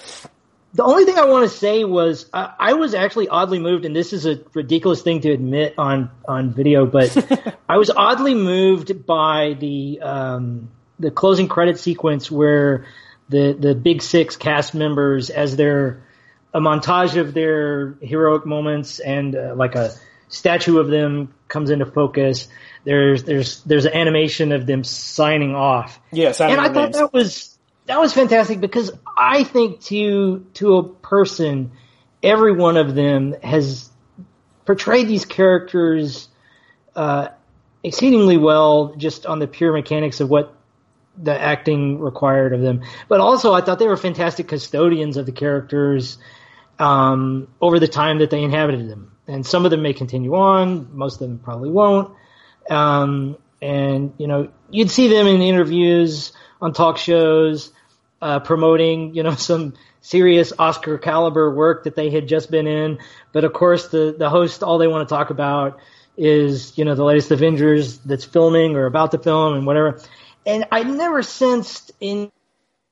The only thing I want to say was I, I was actually oddly moved, and this is a ridiculous thing to admit on on video, but I was oddly moved by the um, the closing credit sequence where the the big six cast members, as their a montage of their heroic moments and uh, like a statue of them comes into focus. There's there's there's an animation of them signing off Yeah, and I thought names. that was that was fantastic because I think to to a person, every one of them has portrayed these characters uh, exceedingly well, just on the pure mechanics of what the acting required of them. But also, I thought they were fantastic custodians of the characters um, over the time that they inhabited them. And some of them may continue on, most of them probably won't. Um, and you know, you'd see them in interviews on talk shows, uh, promoting you know some serious Oscar caliber work that they had just been in. But of course, the the host all they want to talk about is you know the latest Avengers that's filming or about to film and whatever. And I never sensed any,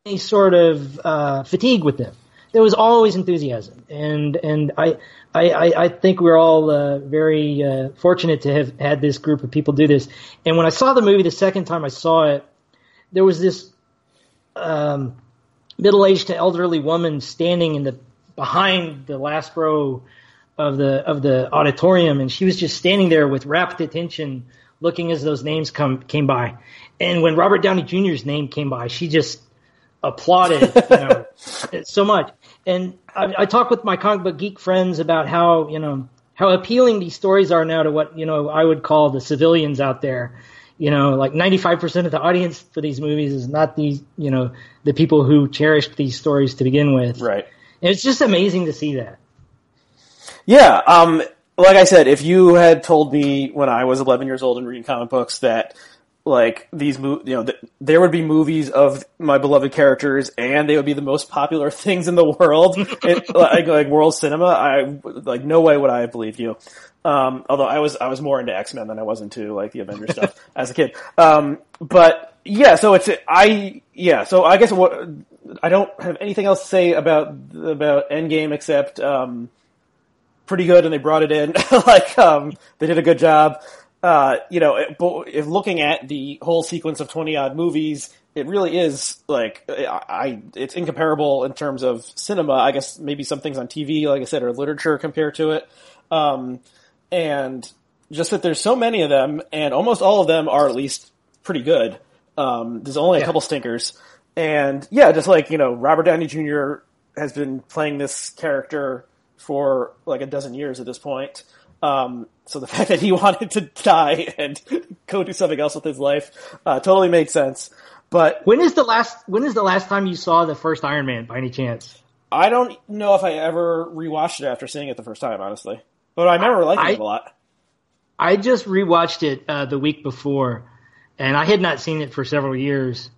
any sort of uh, fatigue with them. There was always enthusiasm, and and I I, I think we're all uh, very uh, fortunate to have had this group of people do this. And when I saw the movie the second time I saw it, there was this um, middle-aged to elderly woman standing in the behind the last row of the of the auditorium, and she was just standing there with rapt attention, looking as those names come came by. And when Robert Downey Jr.'s name came by, she just applauded you know, so much. And I, I talk with my comic book geek friends about how you know how appealing these stories are now to what you know I would call the civilians out there. You know, like 95% of the audience for these movies is not these, you know, the people who cherished these stories to begin with. Right. And it's just amazing to see that. Yeah. Um, like I said, if you had told me when I was 11 years old and reading comic books that like these mo- you know th- there would be movies of my beloved characters and they would be the most popular things in the world it, like, like world cinema. I like no way would i have believed you. Um, although i was i was more into x-men than i was into like the avengers stuff as a kid. Um, but yeah so it's i yeah so i guess what i don't have anything else to say about about endgame except um, pretty good and they brought it in. Like um, they did a good job uh, you know, if looking at the whole sequence of 20 odd movies, it really is like, I, it's incomparable in terms of cinema. I guess maybe some things on TV, like I said, are literature compared to it. Um, and just that there's so many of them and almost all of them are at least pretty good. Um, there's only a yeah. couple stinkers. And yeah, just like, you know, Robert Downey Jr. has been playing this character for like a dozen years at this point. Um, so the fact that he wanted to die and go do something else with his life uh, totally made sense. But when is the last when is the last time you saw the first Iron Man by any chance? I don't know if I ever rewatched it after seeing it the first time, honestly. But I remember liking I, it a lot. I just rewatched it uh, the week before, and I had not seen it for several years.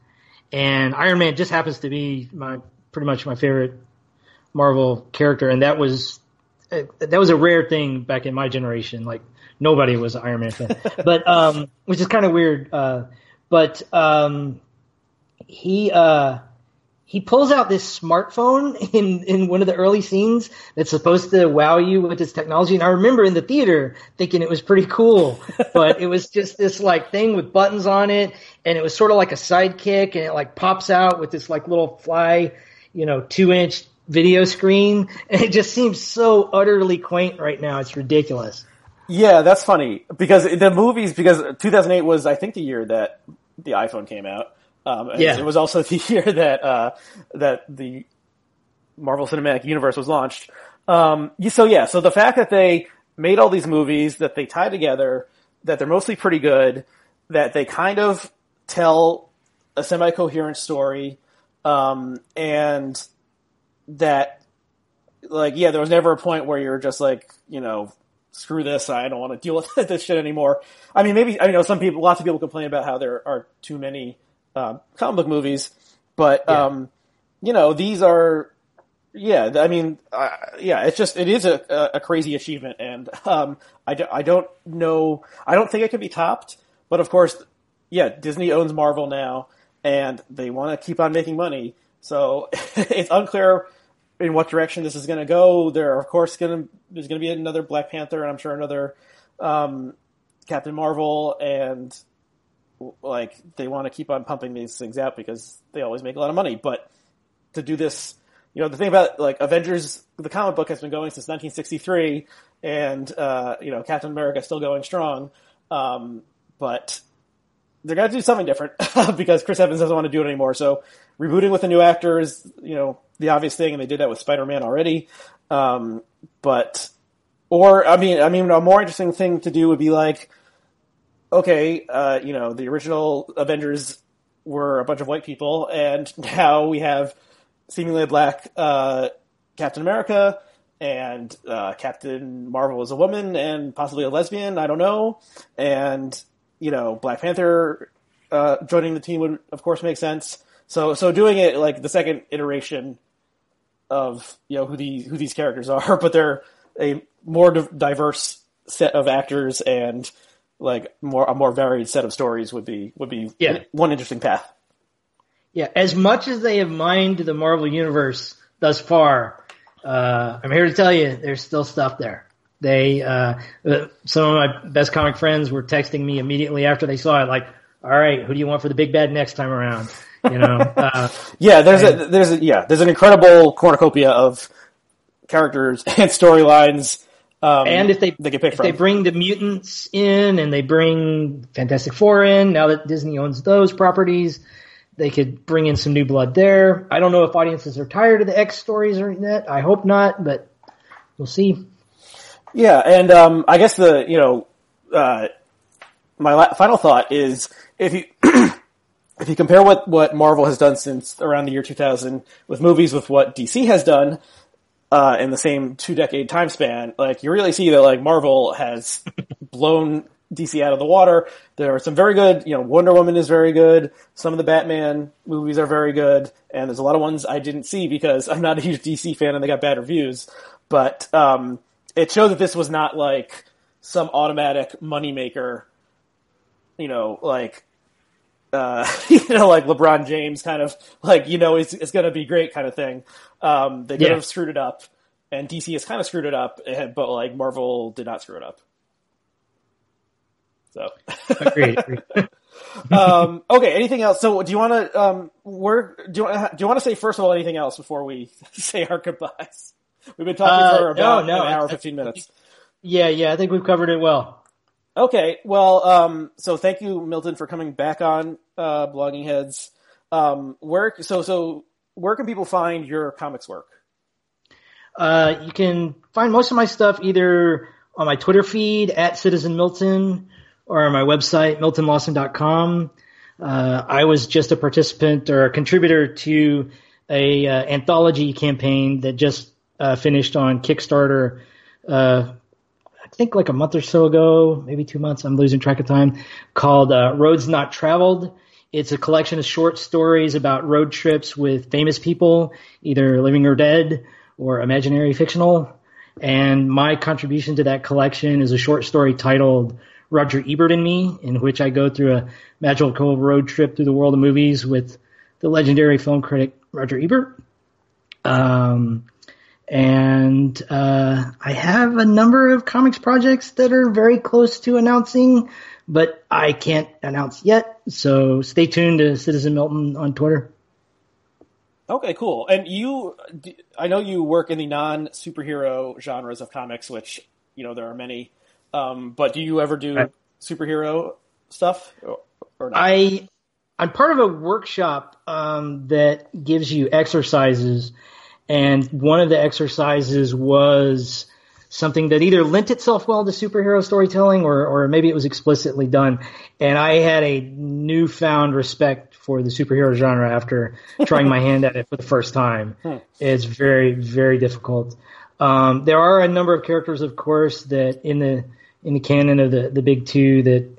And Iron Man just happens to be my pretty much my favorite Marvel character, and that was that was a rare thing back in my generation. Like nobody was an Iron Man fan, but um, which is kind of weird. Uh, but um, he uh, he pulls out this smartphone in in one of the early scenes that's supposed to wow you with his technology. And I remember in the theater thinking it was pretty cool, but it was just this like thing with buttons on it, and it was sort of like a sidekick, and it like pops out with this like little fly, you know, two inch video screen, and it just seems so utterly quaint right now. It's ridiculous. Yeah, that's funny because the movies because 2008 was I think the year that the iPhone came out. Um, yeah. it was also the year that uh, that the Marvel Cinematic Universe was launched. Um, so yeah, so the fact that they made all these movies that they tie together, that they're mostly pretty good, that they kind of tell a semi-coherent story, um, and that like yeah, there was never a point where you're just like you know screw this, I don't want to deal with this shit anymore. I mean, maybe I know some people, lots of people complain about how there are too many uh, comic book movies, but yeah. um, you know these are yeah, I mean, uh, yeah, it's just, it is a, a crazy achievement and, um, I, do, I don't know, I don't think it can be topped, but of course, yeah, Disney owns Marvel now and they want to keep on making money. So it's unclear in what direction this is going to go. There are, of course, going to there's going to be another Black Panther, and I'm sure another um, Captain Marvel, and like they want to keep on pumping these things out because they always make a lot of money. But to do this, you know, the thing about like Avengers, the comic book has been going since 1963, and uh, you know, Captain America is still going strong. Um, but they're going to do something different because Chris Evans doesn't want to do it anymore. So rebooting with a new actor is, you know, the obvious thing, and they did that with Spider-Man already. Um, but, or, I mean, I mean, a more interesting thing to do would be like, okay, uh, you know, the original Avengers were a bunch of white people, and now we have seemingly a black uh, Captain America, and uh, Captain Marvel is a woman and possibly a lesbian. I don't know, and you know, Black Panther uh, joining the team would, of course, make sense. So, so doing it like the second iteration of you know who these who these characters are, but they're a more diverse set of actors and like more a more varied set of stories would be would be Yeah. one interesting path. Yeah, as much as they have mined the Marvel universe thus far, uh, I'm here to tell you there's still stuff there. They, uh, uh, some of my best comic friends were texting me immediately after they saw it, like, "All right, who do you want for the big bad next time around?" You know, uh, Yeah, there's a there's a yeah there's an incredible cornucopia of characters and storylines. Um, and if they they get picked if from. they bring the mutants in and they bring Fantastic Four in, now that Disney owns those properties, they could bring in some new blood there. I don't know if audiences are tired of the X stories or yet. I hope not, but we'll see. Yeah, and um, I guess the you know uh, my la- final thought is if you if you compare what what Marvel has done since around the year 2000 with movies with what DC has done uh, in the same two decade time span, like you really see that like Marvel has blown DC out of the water. There are some very good, you know, Wonder Woman is very good. Some of the Batman movies are very good, and there's a lot of ones I didn't see because I'm not a huge DC fan and they got bad reviews. But um, it showed that this was not like some automatic moneymaker, you know, like uh, you know, like LeBron James kind of like, you know, it's, it's going to be great kind of thing. Um, they could Yeah. have screwed it up and DC has kind of screwed it up, eh, but like Marvel did not screw it up. So, Agreed. agreed. um, okay, anything else? So do you want to, um, where, do you want to, do you want to say first of all anything else before we say our goodbyes? We've been talking Uh, for about no, an hour, I- 15 minutes. yeah, yeah, I think we've covered it well. Okay, well, um, so thank you, Milton, for coming back on uh, Blogging Heads. Um, where so so where can people find your comics work? Uh, you can find most of my stuff either on my Twitter feed at Citizen Milton or on my website, miltonlawson.com. Uh, I was just a participant or a contributor to a uh, anthology campaign that just uh, finished on Kickstarter. Uh, think like a month or so ago, maybe two months. I'm losing track of time. Called uh, Roads Not Traveled. It's a collection of short stories about road trips with famous people, either living or dead, or imaginary fictional. And my contribution to that collection is a short story titled Roger Ebert and Me, in which I go through a magical road trip through the world of movies with the legendary film critic Roger Ebert. Um, and uh, I have a number of comics projects that are very close to announcing, but I can't announce yet. So stay tuned to Citizen Milton on Twitter. Okay, cool. And you, I know you work in the non superhero genres of comics, which you know there are many. Um, but do you ever do Right. superhero stuff or, or not? I I'm part of a workshop um, that gives you exercises, and one of the exercises was something that either lent itself well to superhero storytelling or or maybe it was explicitly done. And I had a newfound respect for the superhero genre after trying my hand at it for the first time. It's very very difficult. Um, there are a number of characters, of course, that in the in the canon of the the big two that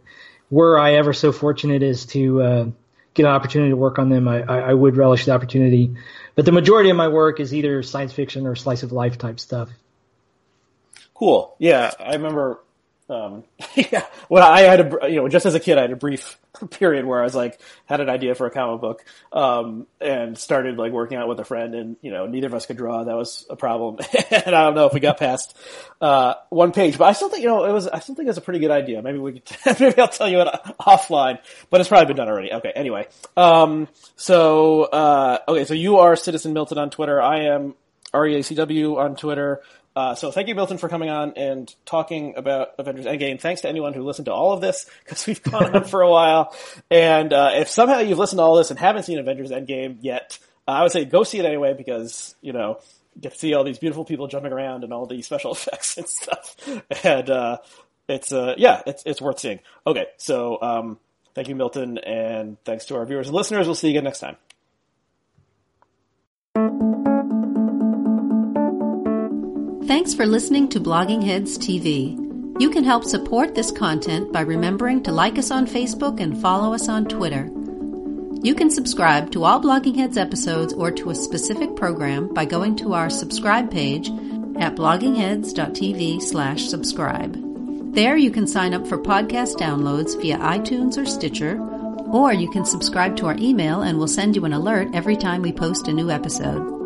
were I ever so fortunate as to uh, get an opportunity to work on them, I, I, would relish the opportunity. But the majority of my work is either science fiction or slice of life type stuff. Cool. Yeah, I remember. Um, yeah, well, I had a you know just as a kid, I had a brief period where I was like had an idea for a comic book, um, and started like working out with a friend, and you know neither of us could draw. That was a problem, and I don't know if we got past uh, one page, but I still think you know it was. I still think it was a pretty good idea. Maybe we could, maybe I'll tell you it offline, but it's probably been done already. Okay, anyway, um, so uh, okay, so you are Citizen Milton on Twitter. I am REACW on Twitter. Uh, so thank you, Milton, for coming on and talking about Avengers Endgame. Thanks to anyone who listened to all of this because we've gone on for a while. And uh, if somehow you've listened to all this and haven't seen Avengers Endgame yet, uh, I would say go see it anyway because you know get to see all these beautiful people jumping around and all the special effects and stuff. And uh, it's uh, yeah, it's it's worth seeing. Okay, so um, thank you, Milton, and thanks to our viewers and listeners. We'll see you again next time. Thanks for listening to Blogging Heads TV. You can help support this content by remembering to like us on Facebook and follow us on Twitter. You can subscribe to all Blogging Heads episodes or to a specific program by going to our subscribe page at bloggingheads.tv slash subscribe. There you can sign up for podcast downloads via iTunes or Stitcher, or you can subscribe to our email and we'll send you an alert every time we post a new episode.